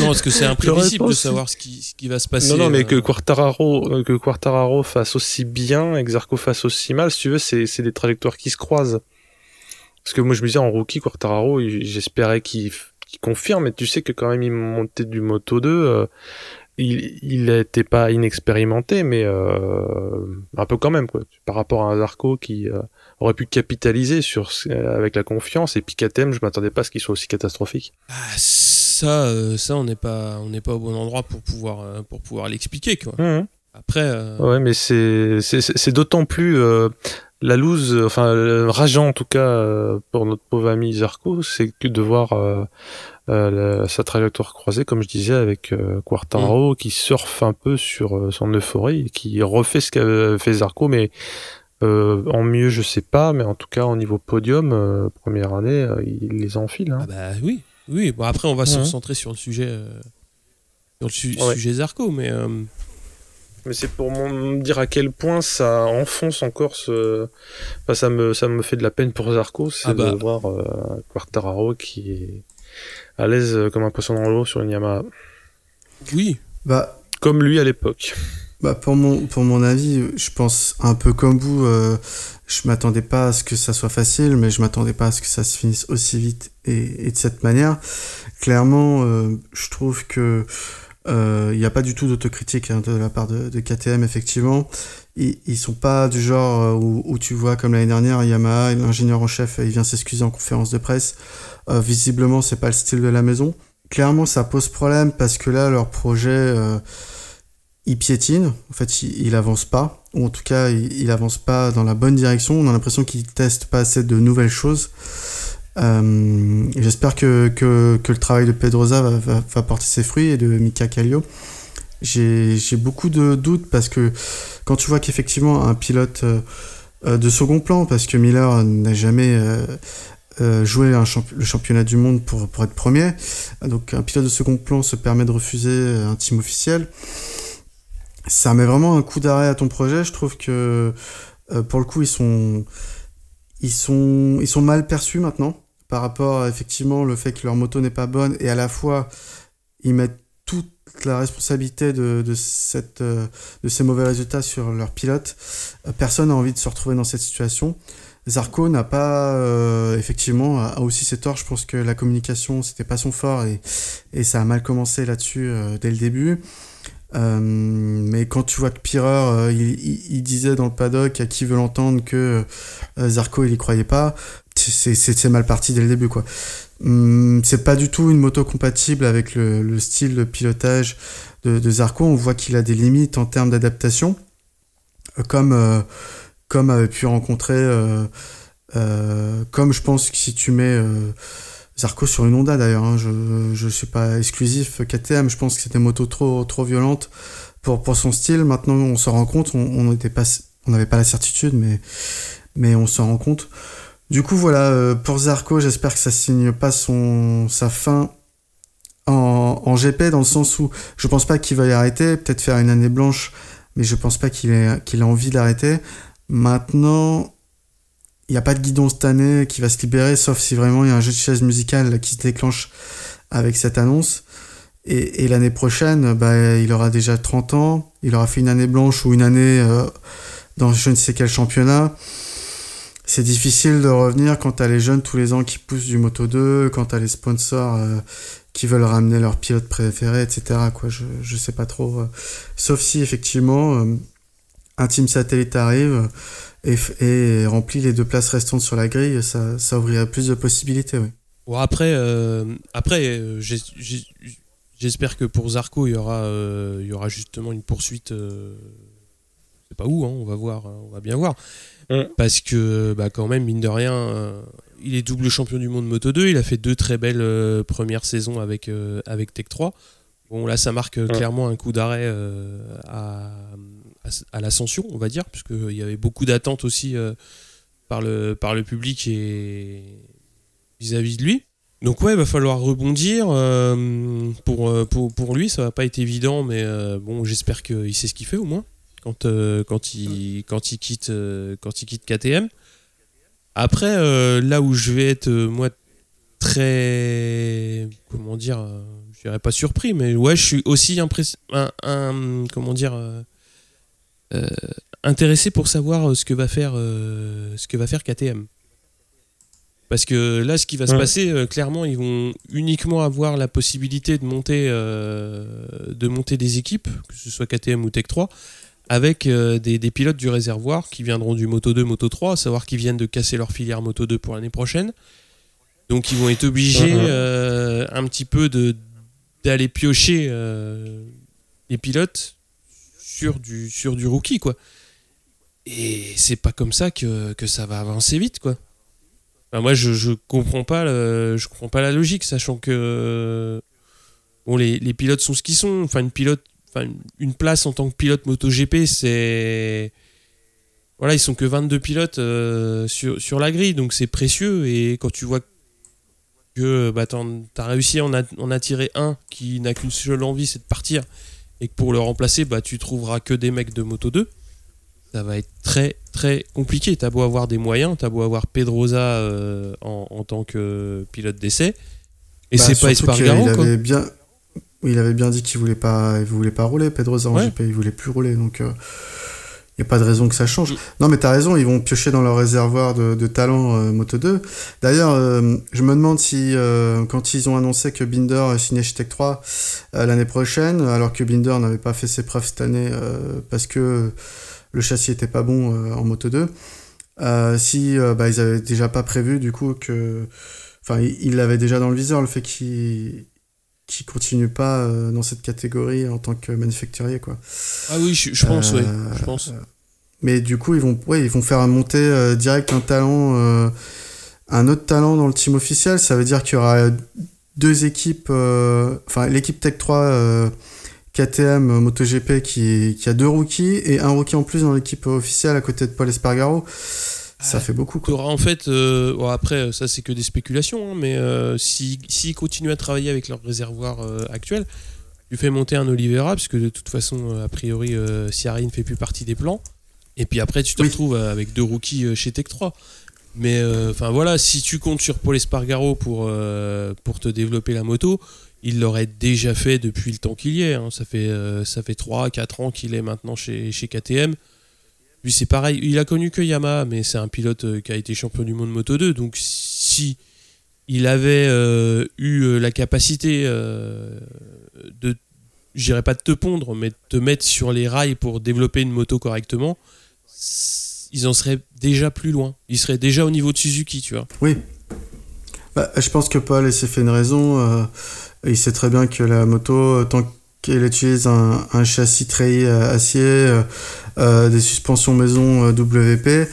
Non, parce que c'est imprévisible de savoir ce qui, ce qui va se passer. Non, non, mais euh, que Quartararo, euh, que Quartararo fasse aussi bien et que Zarco fasse aussi mal, si tu veux, c'est, c'est des trajectoires qui se croisent. Parce que moi, je me disais, en rookie, Quartararo, il- j'espérais qu'il, qu'il confirme, mais tu sais que quand même, il montait du Moto 2, euh, il, il était pas inexpérimenté, mais euh, un peu quand même, quoi. Par rapport à un Zarco qui euh, aurait pu capitaliser sur, avec la confiance, et puis KTM, je m'attendais pas à ce qu'il soit aussi catastrophique. ah, ça, euh, ça, on n'est pas, on n'est pas au bon endroit pour pouvoir, euh, pour pouvoir l'expliquer, quoi. Mhm. Après, euh, Ouais, mais c'est c'est d'autant plus la loose, enfin rageant en tout cas pour notre pauvre ami Zarco, c'est que de voir euh, euh, la- sa trajectoire croisée, comme je disais, avec euh, Quartaro qui surfe un peu sur son euphorie qui refait ce qu'a fait Zarco, mais en mieux je sais pas, mais en tout cas au niveau podium, première année, il les enfile. Hein. ah bah oui, oui. Bon, après, on va se Mhm. concentrer sur le sujet, euh, sur le su- Ouais. sujet Zarco, mais euh, Mais c'est pour me dire à quel point ça enfonce encore ce. Enfin, ça me, ça me fait de la peine pour Zarco, c'est Ah bah. de voir euh, Quartararo qui est à l'aise comme un poisson dans l'eau sur une Yamaha. oui. Bah, Comme lui à l'époque. Bah pour, mon, pour mon avis, je pense un peu comme vous, euh, je m'attendais pas à ce que ça soit facile, mais je m'attendais pas à ce que ça se finisse aussi vite et, et de cette manière. Clairement, euh, je trouve que euh, il n'y a pas du tout d'autocritique hein, de la part de, de, KTM, effectivement. Ils, ils sont pas du genre euh, où, où tu vois, comme l'année dernière, Yamaha, l'ingénieur en chef, il vient s'excuser en conférence de presse. Euh, visiblement, c'est pas le style de la maison. Clairement, ça pose problème parce que là, leur projet il piétine, en fait il, avance pas, ou en tout cas il, avance pas dans la bonne direction, on a l'impression qu'il teste pas assez de nouvelles choses. Euh, J'espère que, que, que, le travail de Pedroza va, va, porter ses fruits et de Mika Kallio. J'ai beaucoup de doutes parce que quand tu vois qu'effectivement un pilote euh, de second plan, parce que Miller n'a jamais euh, euh, joué le championnat du monde pour, pour être premier, donc un pilote de second plan se permet de refuser un team officiel ça met vraiment un coup d'arrêt à ton projet. Je trouve que euh, pour le coup, ils sont, ils sont, ils sont mal perçus maintenant par rapport à effectivement le fait que leur moto n'est pas bonne et à la fois ils mettent toute la responsabilité de, de, cette, euh, de ces mauvais résultats sur leur pilote. Euh, personne n'a envie de se retrouver dans cette situation. Zarco n'a pas euh, effectivement a aussi ses torts. Je pense que la communication c'était pas son fort et, et ça a mal commencé là-dessus euh, dès le début. Euh, mais quand tu vois que Pirer, euh, il, disait dans le paddock à qui veut l'entendre que euh, Zarco il y croyait pas, c'est mal parti dès le début. Hum, c'est pas du tout une moto compatible avec le, le style de pilotage de, de Zarco. On voit qu'il a des limites en termes d'adaptation, comme euh, comme avait pu rencontrer, euh, comme je pense que si tu mets Zarco sur une Honda d'ailleurs, hein. je ne suis pas exclusif KTM, je pense que c'était moto trop, trop violente pour, pour son style. Maintenant on se rend compte, on n'avait pas, la certitude, mais, on se rend compte. Du coup voilà, euh, pour Zarco, j'espère que ça signe pas son, sa fin en, en GP, dans le sens où je pense pas qu'il va y arrêter, peut-être faire une année blanche, mais je pense pas qu'il ait, qu'il ait envie d'arrêter. Maintenant, il n'y a pas de guidon cette année qui va se libérer, sauf si vraiment il y a un jeu de chaise musicale qui se déclenche avec cette annonce. Et, et l'année prochaine, bah, il aura déjà 30 ans, il aura fait une année blanche ou une année euh, dans je ne sais quel championnat. C'est difficile de revenir quand t'as les jeunes tous les ans qui poussent du Moto 2, quand t'as les sponsors euh, qui veulent ramener leurs pilotes préférés, etc. Quoi, je, je sais pas trop. Euh. Sauf si effectivement euh, un team satellite arrive et, et remplit les deux places restantes sur la grille, ça, ça ouvrirait plus de possibilités. Oui. Bon, après, euh, après j'espère que pour Zarco, il y, aura, euh, il y aura justement une poursuite. Euh, je sais pas où, hein, on va voir, on va bien voir. Mm. Parce que, bah, quand même, mine de rien, euh, il est double champion du monde Moto 2. Il a fait deux très belles euh, premières saisons avec, avec Tech 3. Bon, là, ça marque mm. clairement un coup d'arrêt à, à, l'ascension, on va dire, puisqu'il y avait beaucoup d'attentes aussi euh, par, le, par le public et vis-à-vis -vis de lui. Donc ouais, il va falloir rebondir. Euh, pour, pour, pour lui, ça va pas être évident, mais euh, bon, j'espère qu'il sait ce qu'il fait au moins quand, euh, quand, il, quand, il quitte, euh, quand il quitte KTM. Après, euh, là où je vais être, moi, très... Comment dire Je dirais pas surpris, mais ouais, je suis aussi impressionné... Un, un, comment dire euh, intéressé pour savoir euh, ce que va faire euh, ce que va faire KTM. Parce que là, ce qui va ouais. se passer, euh, clairement, ils vont uniquement avoir la possibilité de monter, euh, de monter des équipes, que ce soit KTM ou Tech 3, avec euh, des, des, pilotes du réservoir qui viendront du Moto 2, Moto 3, à savoir qu'ils viennent de casser leur filière Moto 2 pour l'année prochaine. Donc ils vont être obligés un petit peu d'aller piocher les pilotes sur du, sur du rookie, quoi. Et c'est pas comme ça que, que, ça va avancer vite, quoi. Enfin, moi, je, je comprends pas je comprends pas la logique, sachant que bon, les, les pilotes sont ce qu'ils sont. Enfin, une pilote, enfin, une place en tant que pilote MotoGP, c'est voilà, ils sont que 22 pilotes euh, sur, sur la grille, donc c'est précieux. Et quand tu vois que bah, t'as réussi à en, en attirer un qui n'a qu'une seule envie, c'est de partir, et que pour le remplacer, bah, tu trouveras que des mecs de Moto 2, ça va être très très compliqué. T'as beau avoir des moyens, t'as beau avoir Pedrosa euh, en, en, tant que pilote d'essai, et bah, c'est pas Espargaro. Il avait bien, il avait bien dit qu'il voulait pas, il voulait pas rouler. Pedro en Ouais. GP, il voulait plus rouler. Donc, il n'y a pas de raison que ça change. Mm. Non, mais tu as raison, ils vont piocher dans leur réservoir de, de talent euh, Moto 2. D'ailleurs, euh, je me demande si, euh, quand ils ont annoncé que Binder signait chez Tech 3 euh, l'année prochaine, alors que Binder n'avait pas fait ses preuves cette année euh, parce que le châssis était pas bon euh, en Moto 2, euh, si bah, ils avaient déjà pas prévu du coup que. Enfin, ils l'avaient déjà dans le viseur le fait qu'ils qui continue pas euh, dans cette catégorie en tant que manufacturier quoi. Ah oui, je, je pense, Euh, ouais. Je pense. Mais du coup, ils vont, ouais, ils vont faire monter euh, direct un talent, euh, un autre talent dans le team officiel. Ça veut dire qu'il y aura deux équipes, euh, enfin l'équipe Tech 3 euh, KTM euh, MotoGP qui, qui a deux rookies et un rookie en plus dans l'équipe officielle à côté de Paul Espargaro. Ça Ah, fait beaucoup quoi. auras en fait, euh, bon, après ça c'est que des spéculations, hein, mais euh, si- s'ils continuent à travailler avec leur réservoir euh, actuel, tu fais monter un Oliveira, puisque de toute façon, a priori, Ciari ne fait plus partie des plans, et puis après tu te Oui. retrouves avec deux rookies chez Tech 3. Mais enfin voilà, si tu comptes sur Paul Espargaro pour, pour te développer la moto, il l'aurait déjà fait depuis le temps qu'il y est. hein. Ça fait, ça fait 3-4 ans qu'il est maintenant chez, chez KTM. C'est pareil. Il a connu que Yamaha, mais c'est un pilote euh, qui a été champion du monde Moto 2. Donc, si il avait euh, eu euh, la capacité de, je dirais pas de te pondre, mais de te mettre sur les rails pour développer une moto correctement, ils en seraient déjà plus loin. Ils seraient déjà au niveau de Suzuki, tu vois. Bah, je pense que Paul s'est fait une raison. il sait très bien que la moto, tant qu'elle utilise un, un châssis treillis acier, des suspensions maison euh, WP,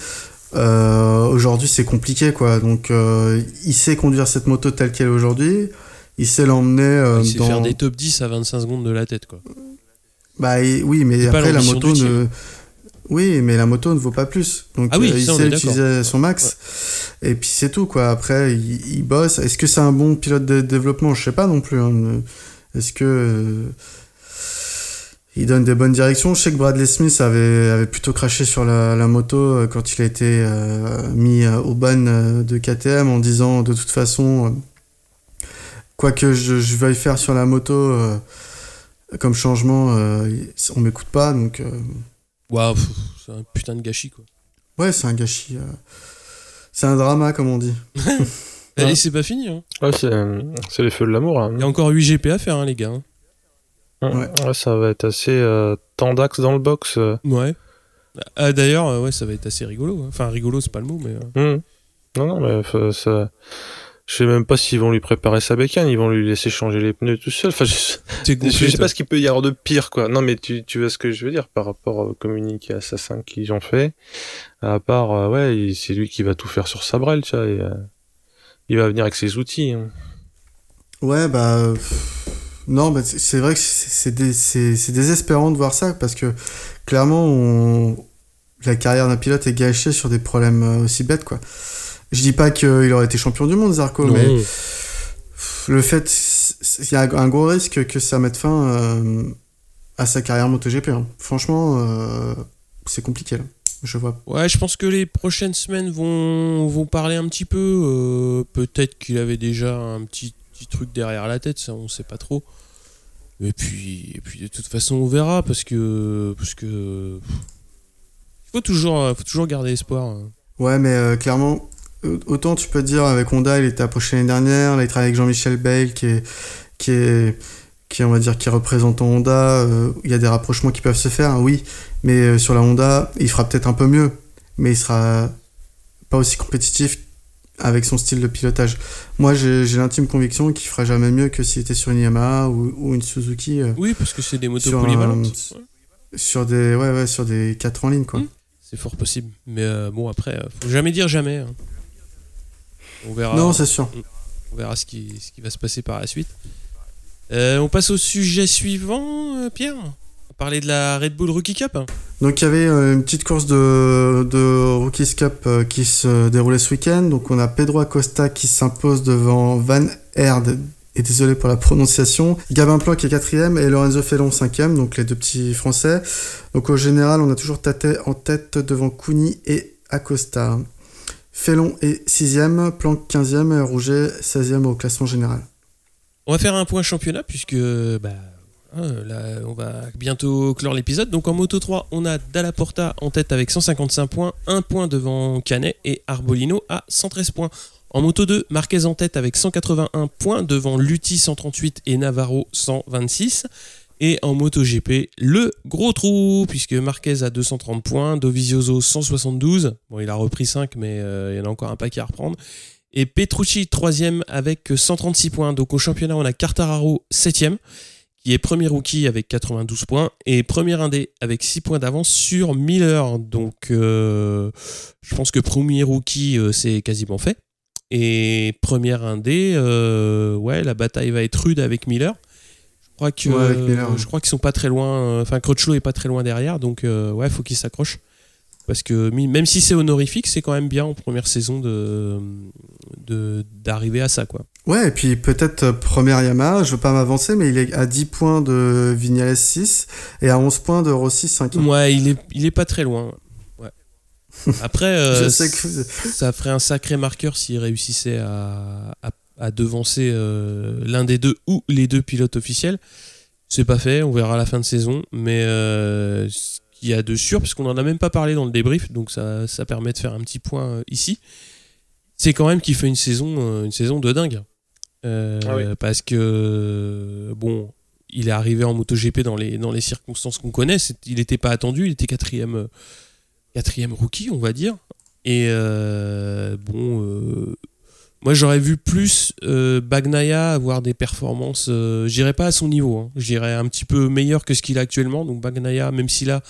euh, aujourd'hui c'est compliqué quoi. Donc euh, il sait conduire cette moto telle qu'elle est aujourd'hui. Il sait l'emmener euh, il sait dans. faire des top 10 à 25 secondes de la tête, quoi. Bah et- oui, mais après la moto ne. Oui, mais la moto ne vaut pas plus. Donc Ah oui, euh, il sait l'utiliser à son max. Et puis c'est tout quoi. Après il, il bosse. Est-ce que c'est un bon pilote de développement? Je sais pas non plus. hein. Est-ce que euh, il donne des bonnes directions Je sais que Bradley Smith avait, avait plutôt craché sur la, la moto euh, quand il a été euh, mis euh, au ban de KTM en disant de toute façon, quoi que je, je veuille faire sur la moto euh, comme changement, euh, on m'écoute pas. Donc euh, Waouh, c'est un putain de gâchis, quoi. ouais, c'est un gâchis. euh, c'est un drama comme on dit. Et Ouais. c'est pas fini, hein. Ouais, c'est les feux de l'amour. là. Il y a encore 8 GP à faire, hein, les gars. Ouais. Ouais, ça va être assez euh, tendax dans le box. euh. Ouais. Ah, D'ailleurs, euh, ouais, ça va être assez rigolo. hein. Enfin, rigolo, c'est pas le mot, mais. euh, Hmm. Non, non, mais ça. Je sais même pas s'ils vont lui préparer sa bécane, ils vont lui laisser changer les pneus tout seul. Enfin, je, sais pas ce qu'il peut y avoir de pire, quoi. Non, mais tu, tu vois ce que je veux dire par rapport au communiqué assassin qu'ils ont fait. À part, euh, ouais, c'est lui qui va tout faire sur sa brelle, tu vois. et, euh, il va venir avec ses outils. hein. Ouais, bah. pff, Non, bah, c'est vrai que c'est c'est dé- c'est- c'est désespérant de voir ça parce que clairement, on... la carrière d'un pilote est gâchée sur des problèmes euh, aussi bêtes, quoi. Je dis pas qu'il aurait été champion du monde, Zarco, Non. mais le fait. Il y a un gros risque que ça mette fin euh, à sa carrière MotoGP. hein. Franchement, euh, c'est compliqué, là. Je vois. Ouais, je pense que les prochaines semaines vont, vont parler un petit peu. euh, Peut-être qu'il avait déjà un petit, petit truc derrière la tête, ça on sait pas trop. Et puis, et puis de toute façon, on verra parce que. Parce que il faut toujours, faut toujours garder espoir. hein. Ouais, mais euh, clairement, au- autant tu peux dire avec Honda, il était approché l'année dernière, là il travaille avec Jean-Michel Bale qui est, qui est, qui on va dire, qui est représentant Honda. euh, Il y a des rapprochements qui peuvent se faire, oui, mais euh, sur la Honda, il fera peut-être un peu mieux, mais il sera pas aussi compétitif avec son style de pilotage. Moi, j'ai l'intime conviction qu'il fera jamais mieux que s'il était sur une Yamaha ou, ou une Suzuki euh, Oui, parce que c'est des motos Sur polyvalentes. Sur des, ouais, ouais, sur des 4 en ligne, quoi. Mm. C'est fort possible. Mais euh, bon, après, euh, faut jamais dire jamais. hein. On verra. Non, c'est sûr. On verra ce qui, ce qui va se passer par la suite. Euh, on passe au sujet suivant, Pierre. On va parler de la Red Bull Rookie Cup. Donc il y avait euh, une petite course de, Rookies Cup euh, qui se déroulait ce week-end. Donc on a Pedro Acosta qui s'impose devant Van Erd, et désolé pour la prononciation, Gabin Plan qui est quatrième et Lorenzo Felon cinquième, donc les deux petits français. Donc au général on a toujours Tate en tête devant Couni et Acosta. Felon est sixième, Plan quinzième et Rouget seizième au classement général. On va faire un point championnat puisque bah, hein, là, on va bientôt clore l'épisode. Donc en Moto 3, on a Dalla Porta en tête avec 155 points, un point devant Canet et Arbolino à 113 points. En Moto 2, Marquez en tête avec 181 points devant Lutti 138 et Navarro 126. Et en MotoGP, le gros trou, puisque Marquez a 230 points, Dovizioso 172. Bon, il a repris 5, mais euh, il y en a encore un paquet à reprendre. Et Petrucci, troisième avec 136 points. Donc au championnat, on a Cartararo, septième, qui est premier rookie avec 92 points. Et premier indé avec 6 points d'avance sur Miller. Donc euh, je pense que premier rookie, euh, c'est quasiment fait. Et premier indé, ouais, la bataille va être rude avec Miller. Je crois que Ouais, avec Miller, ouais. je crois qu'ils sont pas très loin. euh, Enfin, Crutchlow est pas très loin derrière, donc euh, ouais, faut qu'ils s'accrochent. Parce que même si c'est honorifique, c'est quand même bien en première saison de de- d'arriver à ça, quoi. Ouais, et puis peut-être euh, première Yamaha, je veux pas m'avancer, mais il est à 10 points de Vignales 6 et à 11 points de Rossi 5. Ouais, il est il est pas très loin. Ouais. Après, euh, que ça ferait un sacré marqueur s'il réussissait à, à, à devancer euh, l'un des deux ou les deux pilotes officiels. C'est pas fait, on verra à la fin de saison, mais euh, ce qu'il y a de sûr, parce qu'on en a même pas parlé dans le débrief, donc ça, ça permet de faire un petit point ici. C'est quand même qu'il fait une saison, une saison de dingue. Euh, Ah oui. Parce que, bon, il est arrivé en MotoGP dans les, dans les circonstances qu'on connaît. Il n'était pas attendu, il était quatrième, quatrième rookie, on va dire. Et euh, bon, euh, moi j'aurais vu plus euh, Bagnaia avoir des performances, je dirais pas à son niveau, hein. je dirais un petit peu meilleur que ce qu'il a actuellement. Donc Bagnaia, même si là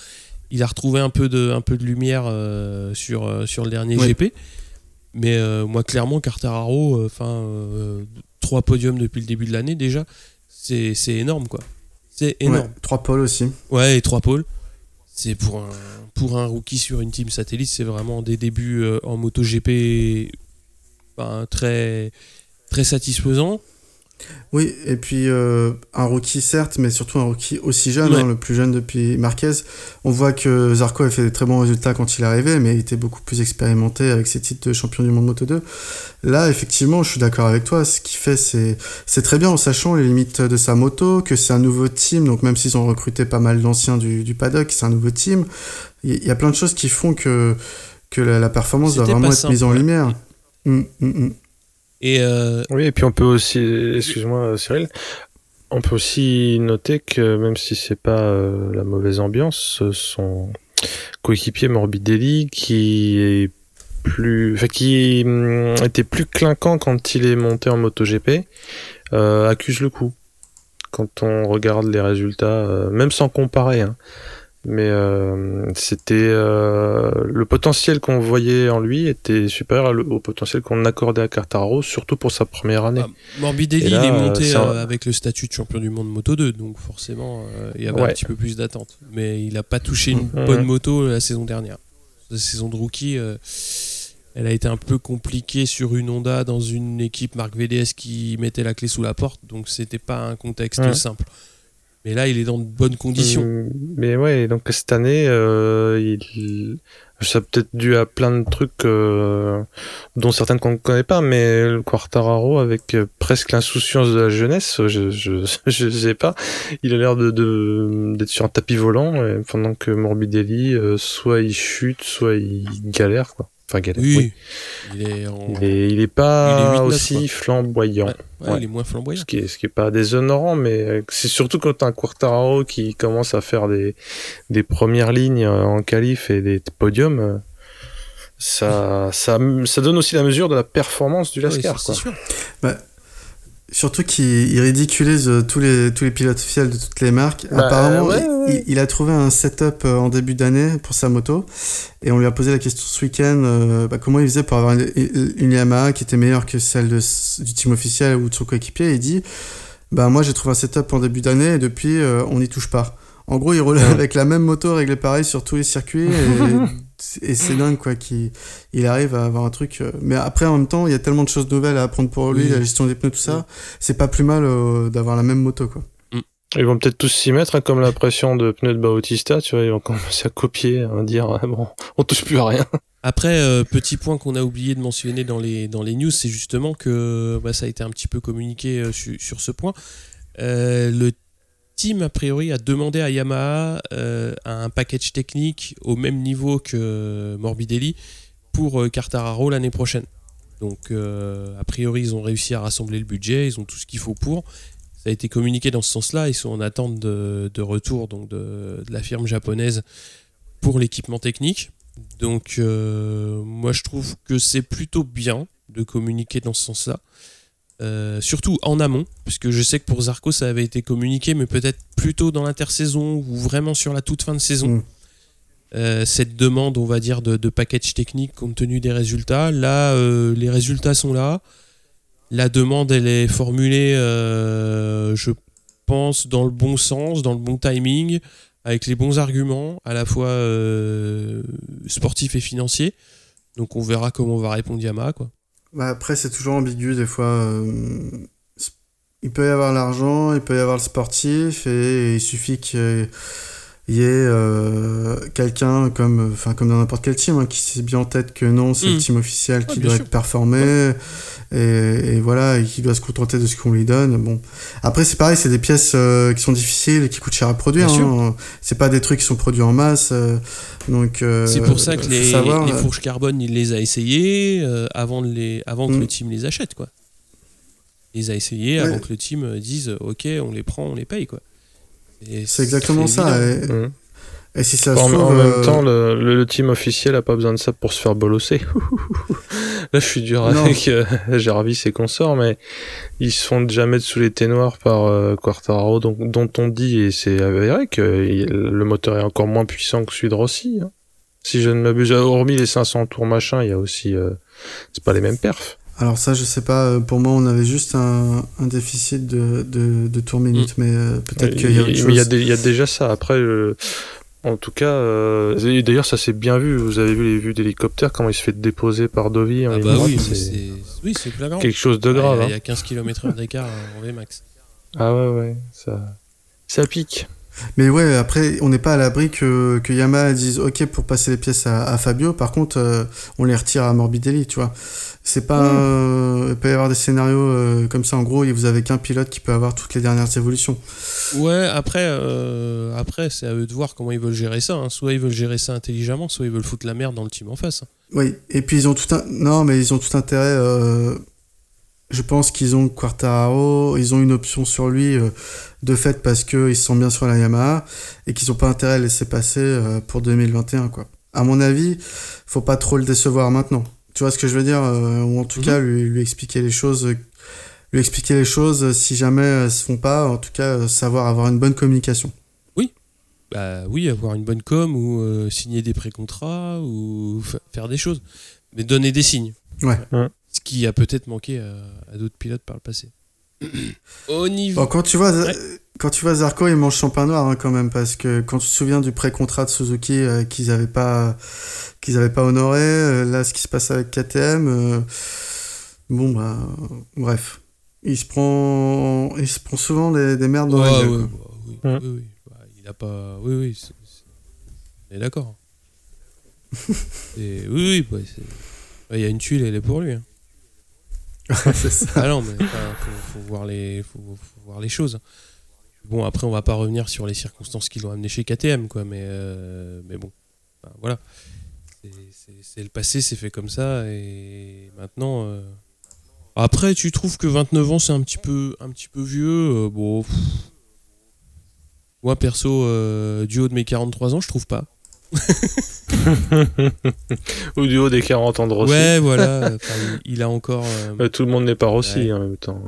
il a retrouvé un peu de, un peu de lumière sur, sur le dernier. GP. Mais moi clairement, Cartararo, enfin, trois podiums depuis le début de l'année déjà, c'est énorme quoi. C'est énorme. Ouais, 3 pôles aussi. Ouais, et trois pôles. C'est pour un, pour un rookie sur une team satellite, c'est vraiment des débuts euh, en MotoGP ben, très, très satisfaisants. Oui, et puis euh, un rookie certes, mais surtout un rookie aussi jeune, Ouais. hein, le plus jeune depuis Marquez. On voit que Zarco a fait des très bons résultats quand il est arrivé, mais il était beaucoup plus expérimenté avec ses titres de champion du monde Moto 2. Là, effectivement, je suis d'accord avec toi. Ce qu'il fait, c'est c'est très bien en sachant les limites de sa moto, que c'est un nouveau team. Donc même s'ils ont recruté pas mal d'anciens du, du paddock, c'est un nouveau team. Il y, a plein de choses qui font que que la, la performance doit vraiment être simple, mise en ouais. lumière. Mm, mm, mm. Et euh, Oui, et puis on peut aussi, excuse-moi Cyril, on peut aussi noter que même si c'est pas euh, la mauvaise ambiance, euh, son coéquipier Morbidelli qui est plus, enfin qui hum, était plus clinquant quand il est monté en MotoGP, euh, accuse le coup. Quand on regarde les résultats, euh, même sans comparer, hein. Mais euh, c'était euh, le potentiel qu'on voyait en lui était supérieur au potentiel qu'on accordait à Cartaro, surtout pour sa première année. ah, Morbidelli, Et là, il est monté euh, un- avec le statut de champion du monde Moto 2, donc forcément, euh, il y avait un petit peu plus d'attente. Mais il n'a pas touché une Mhm. bonne moto la saison dernière. La saison de rookie, elle a été un peu compliquée sur une Honda dans une équipe Marc VDS qui mettait la clé sous la porte, donc c'était pas un contexte simple. Mais là, il est dans de bonnes conditions. Hum, Mais ouais, donc cette année, euh, il... ça a peut-être dû à plein de trucs euh, dont certaines qu'on ne connaît pas, mais le Quartararo avec euh, presque l'insouciance de la jeunesse, je, je, je sais pas, il a l'air de, de d'être sur un tapis volant euh, pendant que Morbidelli, euh, soit il chute, soit il galère quoi. Enfin. Oui, oui. il est en- Il est, il est Il pas est 8-9, aussi quoi. flamboyant. Ouais, ouais, Ouais. il est moins flamboyant. Ce qui est, ce qui est pas déshonorant, mais euh, c'est surtout quand un Quartararo qui commence à faire des, des premières lignes euh, en qualif et des podiums, euh, ça, ça, ça donne aussi la mesure de la performance du Ouais, Lascar. c'est- quoi. c'est sûr. Surtout qu'il il ridiculise euh, tous les, tous les pilotes officiels de toutes les marques. Bah, Apparemment, ouais, il, ouais. il a trouvé un setup euh, en début d'année pour sa moto. Et on lui a posé la question ce week-end euh, bah, comment il faisait pour avoir une, une Yamaha qui était meilleure que celle de, du team officiel ou de son coéquipier. Et il dit bah, Moi, j'ai trouvé un setup en début d'année et depuis, euh, on n'y touche pas. En gros, il roule Ouais. avec la même moto réglée pareil sur tous les circuits. Et, et c'est dingue, quoi, qu'il il arrive à avoir un truc. euh, Mais après, en même temps, il y a tellement de choses nouvelles à apprendre pour lui, Oui. la gestion des pneus, tout ça. Oui. C'est pas plus mal euh, d'avoir la même moto, quoi. Ils vont peut-être tous s'y mettre, hein, comme la pression de pneus de Bautista, tu vois, ils vont commencer à copier, à dire, ah, bon, on touche plus à rien. Après, euh, petit point qu'on a oublié de mentionner dans les, dans les news, c'est justement que bah, ça a été un petit peu communiqué euh, su- sur ce point. Euh, le team, a priori, a demandé à Yamaha euh, un package technique au même niveau que Morbidelli pour euh, Quartararo l'année prochaine. Donc, euh, a priori, ils ont réussi à rassembler le budget, ils ont tout ce qu'il faut pour. Ça a été communiqué dans ce sens-là. Ils sont en attente de, retour de, la firme japonaise pour l'équipement technique. Donc, euh, moi, je trouve que c'est plutôt bien de communiquer dans ce sens-là. Euh, surtout en amont, puisque je sais que pour Zarco, ça avait été communiqué, mais peut-être plutôt dans l'intersaison ou vraiment sur la toute fin de saison. Mm. Euh, cette demande, on va dire, de, de package technique compte tenu des résultats. Là, euh, les résultats sont là. La demande, elle est formulée, je pense, dans le bon sens, dans le bon timing, avec les bons arguments, à la fois sportifs et financiers. Donc on verra comment on va répondre Yamaha. Quoi. Bah, après, c'est toujours ambigu des fois. euh, il peut y avoir l'argent, il peut y avoir le sportif, et il suffit qu'il y ait euh, quelqu'un comme, enfin, comme dans n'importe quel team hein, qui sait bien en tête que non, c'est Mm. le team officiel qui Ouais, doit sûr. être performé, et, et voilà, et qui doit se contenter de ce qu'on lui donne. Bon. Après, c'est pareil, c'est des pièces euh, qui sont difficiles et qui coûtent cher à produire. Hein. C'est pas des trucs qui sont produits en masse. euh, donc, euh, C'est pour ça que les, savoir, les fourches carbone, il les a essayées euh, avant, de les, avant que Mm. le team les achète. Quoi. Il les a essayées Ouais. avant que le team dise Ok, on les prend, on les paye. Quoi. C'est exactement ça. Et. Et si ça se En, trouve, en même euh, temps, le, le- le team officiel a pas besoin de ça pour se faire bolosser. Là, je suis dur avec euh, Jarvis et consorts, mais ils se font déjà mettre sous les ténoirs par euh, Quartararo, donc, dont on dit, et c'est avéré, que le moteur est encore moins puissant que celui de Rossi. hein. Si je ne m'abuse, hormis les 500 tours machin, il y a aussi... euh, c'est pas les mêmes perfs. Alors ça, je sais pas. euh, Pour moi, on avait juste un, un déficit de, de, de tours minutes, mais euh, peut-être qu'il y a autre chose. il y, a des- il y a déjà ça. Après, euh, en tout cas, euh, et d'ailleurs, ça s'est bien vu. Vous avez vu les vues d'hélicoptère, comment il se fait déposer par Dovi. en Ah bah oui, c'est oui, flagrant. quelque chose de grave. Il hein. y a 15 km/h d'écart euh, en VMAX. Ah ouais, ouais, ça, ça pique. Mais ouais, après, on n'est pas à l'abri que, que Yamaha dise OK pour passer les pièces à, à Fabio. Par contre, euh, on les retire à Morbidelli, tu vois. C'est pas. euh, il peut y avoir des scénarios euh, comme ça. En gros, et vous avez qu'un pilote qui peut avoir toutes les dernières évolutions. Ouais, après, après c'est à eux de voir comment ils veulent gérer ça. hein. Soit ils veulent gérer ça intelligemment, soit ils veulent foutre la merde dans le team en face. hein. Oui, et puis ils ont tout un... Non, mais ils ont tout intérêt... Je pense qu'ils ont Quartararo, ils ont une option sur lui euh, de fait parce qu'ils se sentent bien sur la Yamaha et qu'ils n'ont pas intérêt à laisser passer euh, pour 2021, quoi. À mon avis, faut pas trop le décevoir maintenant. Tu vois ce que je veux dire euh, Ou en tout Mhm. cas, lui, lui expliquer les choses... Lui expliquer les choses, euh, si jamais elles se font pas, en tout cas, euh, savoir avoir une bonne communication. Bah oui, avoir une bonne com ou euh, signer des pré-contrats ou fa- faire des choses. Mais donner des signes. Ouais. Ouais. Ce qui a peut-être manqué à, à d'autres pilotes par le passé. Au niveau. Bon, quand tu vois, Ouais. quand tu vois Zarco, il mange champagne noir hein, quand même parce que quand tu te souviens du pré-contrat de Suzuki euh, qu'ils avaient pas, qu'ils avaient pas honoré, euh, là, ce qui se passe avec KTM, euh, bon bah, bref, il se prend, il se prend souvent des, des merdes dans Ouais, la gueule. ouais, quoi. bah, oui, Ouais. oui, oui. Bah, il a pas. Oui, oui. c'est- c'est- On est d'accord. Oui, oui. bah, bah, Il y a une tuile, elle est pour lui. hein. Ah non, mais faut, voir les, choses. Bon, après, on va pas revenir sur les circonstances qui l'ont amené chez KTM, quoi, mais, euh, mais bon, voilà. C'est- le passé, c'est fait comme ça, et maintenant. euh, Après, tu trouves que 29 ans, c'est un petit peu, un petit peu vieux euh, Bon. Moi, perso, du haut de mes 43 ans, je trouve pas. Ou du haut des 40 ans de Rossi. Ouais, voilà. enfin, il, a encore. euh, Euh, tout le monde n'est pas Rossi Ouais. en même temps.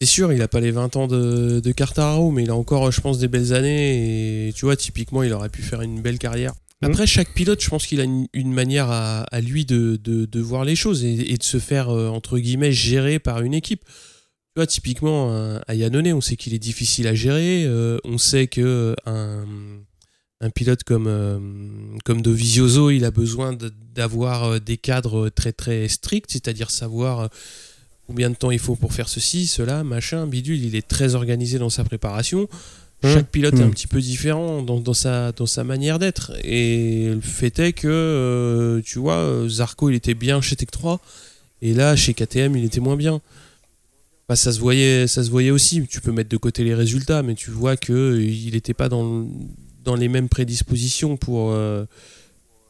C'est sûr, il a pas les 20 ans de, de mais il a encore, je pense, des belles années. Et tu vois, typiquement, il aurait pu faire une belle carrière. Mhm. Après, chaque pilote, je pense qu'il a une, une manière à, à lui de, de- de voir les choses et, et de se faire, euh, entre guillemets, gérer par une équipe. Tu vois, typiquement, un- à Yannone, on sait qu'il est difficile à gérer. euh, on sait que un, un pilote comme, euh, comme Dovizioso, il a besoin d'avoir euh, des cadres très très stricts, c'est-à-dire savoir euh, combien de temps il faut pour faire ceci, cela, machin, bidule. Il est très organisé dans sa préparation. Chaque pilote est un Mmh. petit peu différent dans, dans sa, dans sa manière d'être. Et le fait est que, euh, tu vois, Zarco, il était bien chez Tech 3. Et là, chez KTM, il était moins bien. Bah, ça, se voyait, ça se voyait aussi. Tu peux mettre de côté les résultats, mais tu vois qu'il n'était pas dans, le- dans les mêmes prédispositions pour, euh,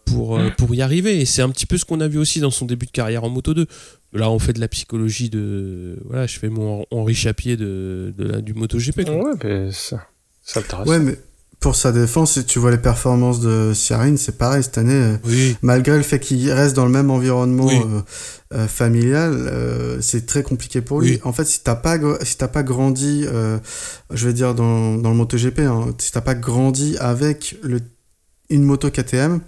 pour, euh, pour y arriver. Et c'est un petit peu ce qu'on a vu aussi dans son début de carrière en Moto 2. Là, on fait de la psychologie de. Voilà, je fais mon Henri Chapier de, de la- du MotoGP. quoi. Ouais, mais ça, intéressant. Ouais, mais pour sa défense, si tu vois les performances de Ciarine, c'est pareil cette année. euh, Oui. Malgré le fait qu'il reste dans le même environnement Oui. euh, euh, familial, euh, c'est très compliqué pour lui. Oui. En fait, si t'as pas si t'as pas grandi, je vais dire dans, dans le MotoGP, hein, si t'as pas grandi avec le, une moto KTM,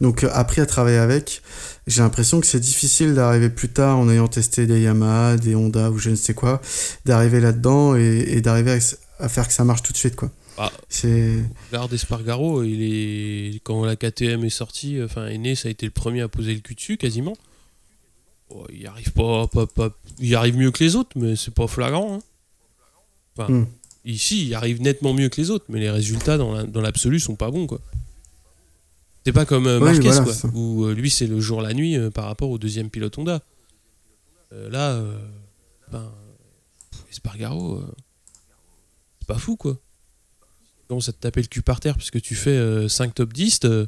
donc appris à travailler avec, j'ai l'impression que c'est difficile d'arriver plus tard en ayant testé des Yamaha, des Honda ou je ne sais quoi, d'arriver là-dedans et, et d'arriver à, à faire que ça marche tout de suite quoi. Ah. C'est Regarde Espargaro, il est quand la KTM est sortie, enfin est né, ça a été le premier à poser le cul dessus quasiment. Bon, il y arrive pas, pas, pas- il arrive mieux que les autres, mais c'est pas flagrant. hein. Enfin, Hmm. ici, il arrive nettement mieux que les autres, mais les résultats dans la- dans l'absolu sont pas bons quoi. C'est pas comme euh, Oui, Marquez voilà, quoi, ça. où euh, lui c'est le jour la nuit euh, par rapport au deuxième pilote Honda. Euh, là, euh, ben, Espargaro, euh, c'est pas fou quoi commences à te taper le cul par terre parce que tu fais 5 top 10, euh,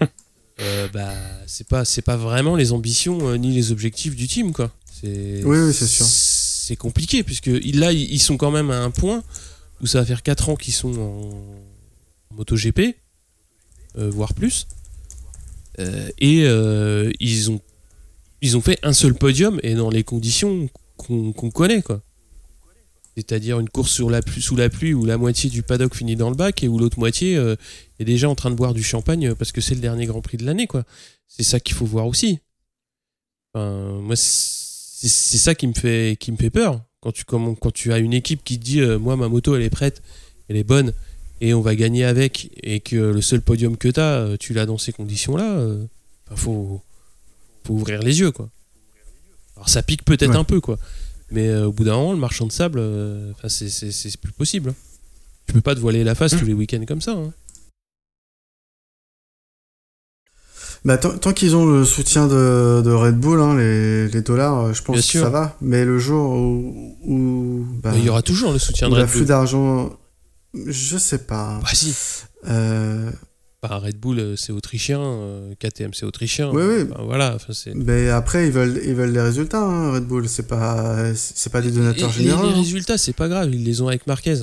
euh, bah, c'est pas, c'est pas vraiment les ambitions euh, ni les objectifs du team. Quoi. C'est, Oui, oui, c'est sûr. C'est compliqué puisque là, ils sont quand même à un point où ça va faire 4 ans qu'ils sont en MotoGP, euh, voire plus. Euh, et euh, ils, ont, ils ont fait un seul podium et dans les conditions qu'on qu'on connaît. quoi. C'est-à-dire une course sur la pluie- sous la pluie où la moitié du paddock finit dans le bac et où l'autre moitié euh, est déjà en train de boire du champagne euh, parce que c'est le dernier Grand Prix de l'année. quoi. C'est ça qu'il faut voir aussi. Enfin, moi, c'est ça qui me fait, qui me fait peur. Quand tu, quand tu as une équipe qui te dit euh, Moi, ma moto, elle est prête, elle est bonne et on va gagner avec, et que le seul podium que tu as, tu l'as dans ces conditions-là, euh, enfin, faut, faut ouvrir les yeux. quoi. Alors, ça pique peut-être Ouais. un peu, quoi. Mais euh, au bout d'un moment, le marchand de sable, euh, enfin, c'est- c'est c'est plus possible. Tu peux pas te voiler la face tous les week-ends comme ça. hein. Bah, tant tant qu'ils ont le soutien de, de Red Bull, hein, les, les dollars, euh, je pense Bien que sûr. ça va. Mais le jour où, où, bah, Mais Il y aura toujours le soutien de il y a Red plus Bull. d'argent, je sais pas. Bah si. Euh, Bah, Red Bull, euh, c'est autrichien. euh, KTM, c'est autrichien. Oui, oui. Enfin, voilà. mais après, ils veulent, ils veulent des résultats, hein, Red Bull. C'est pas, c'est pas des donateurs Et- et généraux. Les, hein. résultats, c'est pas grave, ils les ont avec Marquez.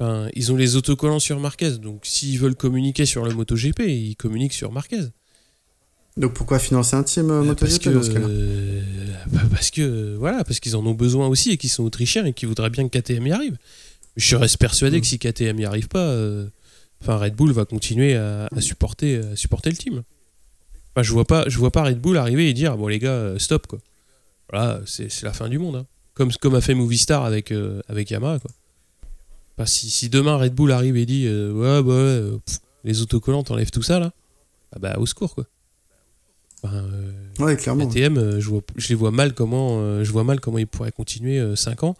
Enfin, ils ont les autocollants sur Marquez, donc s'ils veulent communiquer sur le MotoGP, ils communiquent sur Marquez. Donc pourquoi financer un team euh, Euh, parce MotoGP que, dans ce cas-là? euh, bah, parce que voilà, parce qu'ils en ont besoin aussi et qu'ils sont autrichiens et qu'ils voudraient bien que KTM y arrive. Je reste persuadé Mm. que si KTM y arrive pas, euh, enfin Red Bull va continuer à, à supporter, à supporter le team. Enfin, je vois pas, je vois pas Red Bull arriver et dire bon les gars, euh, stop quoi. Voilà, c'est la fin du monde. hein. Comme comme a fait Movistar avec euh, avec Yamaha quoi. Enfin, si, si demain Red Bull arrive et dit euh, ouais bah ouais, euh, pff, les autocollants t'enlèves tout ça là, ah bah au secours quoi. Enfin, euh, Ouais, clairement. Euh, je, vois, je les vois mal comment, euh, je vois mal comment ils pourraient continuer 5 ans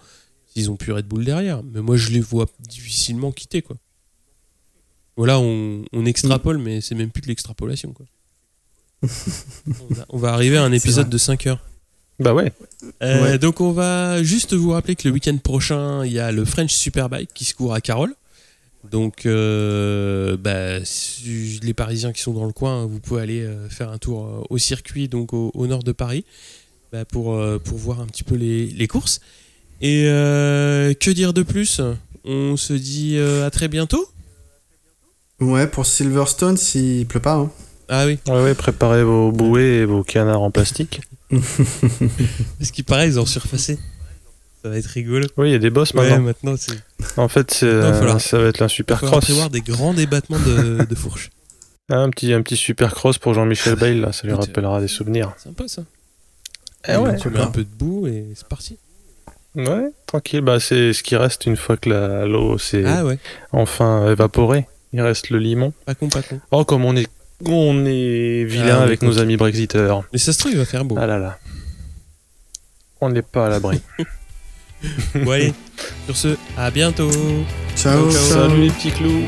s'ils ont plus Red Bull derrière. Mais moi, je les vois difficilement quitter, quoi. Voilà, on, on extrapole, mais c'est même plus de l'extrapolation, quoi. on, va, on va arriver à un épisode de 5 heures. Bah ouais. Euh, Ouais. Donc, on va juste vous rappeler que le week-end prochain, il y a le French Superbike qui se court à Carole. Donc, euh, bah, les Parisiens qui sont dans le coin, vous pouvez aller euh, faire un tour au circuit, donc au, au nord de Paris, bah, pour, pour voir un petit peu les, les courses. Et euh, que dire de plus? On se dit à très bientôt. Ouais, pour Silverstone, s'il pleut pas. hein. Ah oui, Ouais, ouais, préparez vos bouées et vos canards en plastique. parce qu'il paraît, ils ont surfacé. Ça va être rigolo. Oui, il y a des bosses Ouais, maintenant. c'est. En fait, c'est, Non, faudra- ça va être un Il super cross. prévoir des grands débattements de, de fourche. Un petit, un petit super cross pour Jean-Michel Bayle, là, ça lui rappellera des souvenirs. Sympa ça. Eh ouais. Tu mets un peu de boue et c'est parti. Ouais, tranquille, bah c'est ce qui reste une fois que la- l'eau s'est Ah ouais, enfin évaporée. Il reste le limon. pas con, pas con. Oh, comme on est, on est vilain Ah, avec nos amis brexiteurs. Mais ça se trouve, il va faire beau. Ah là là. On n'est pas à l'abri. Bon, allez, sur ce, à bientôt. Ciao, ciao. Salut les petits clous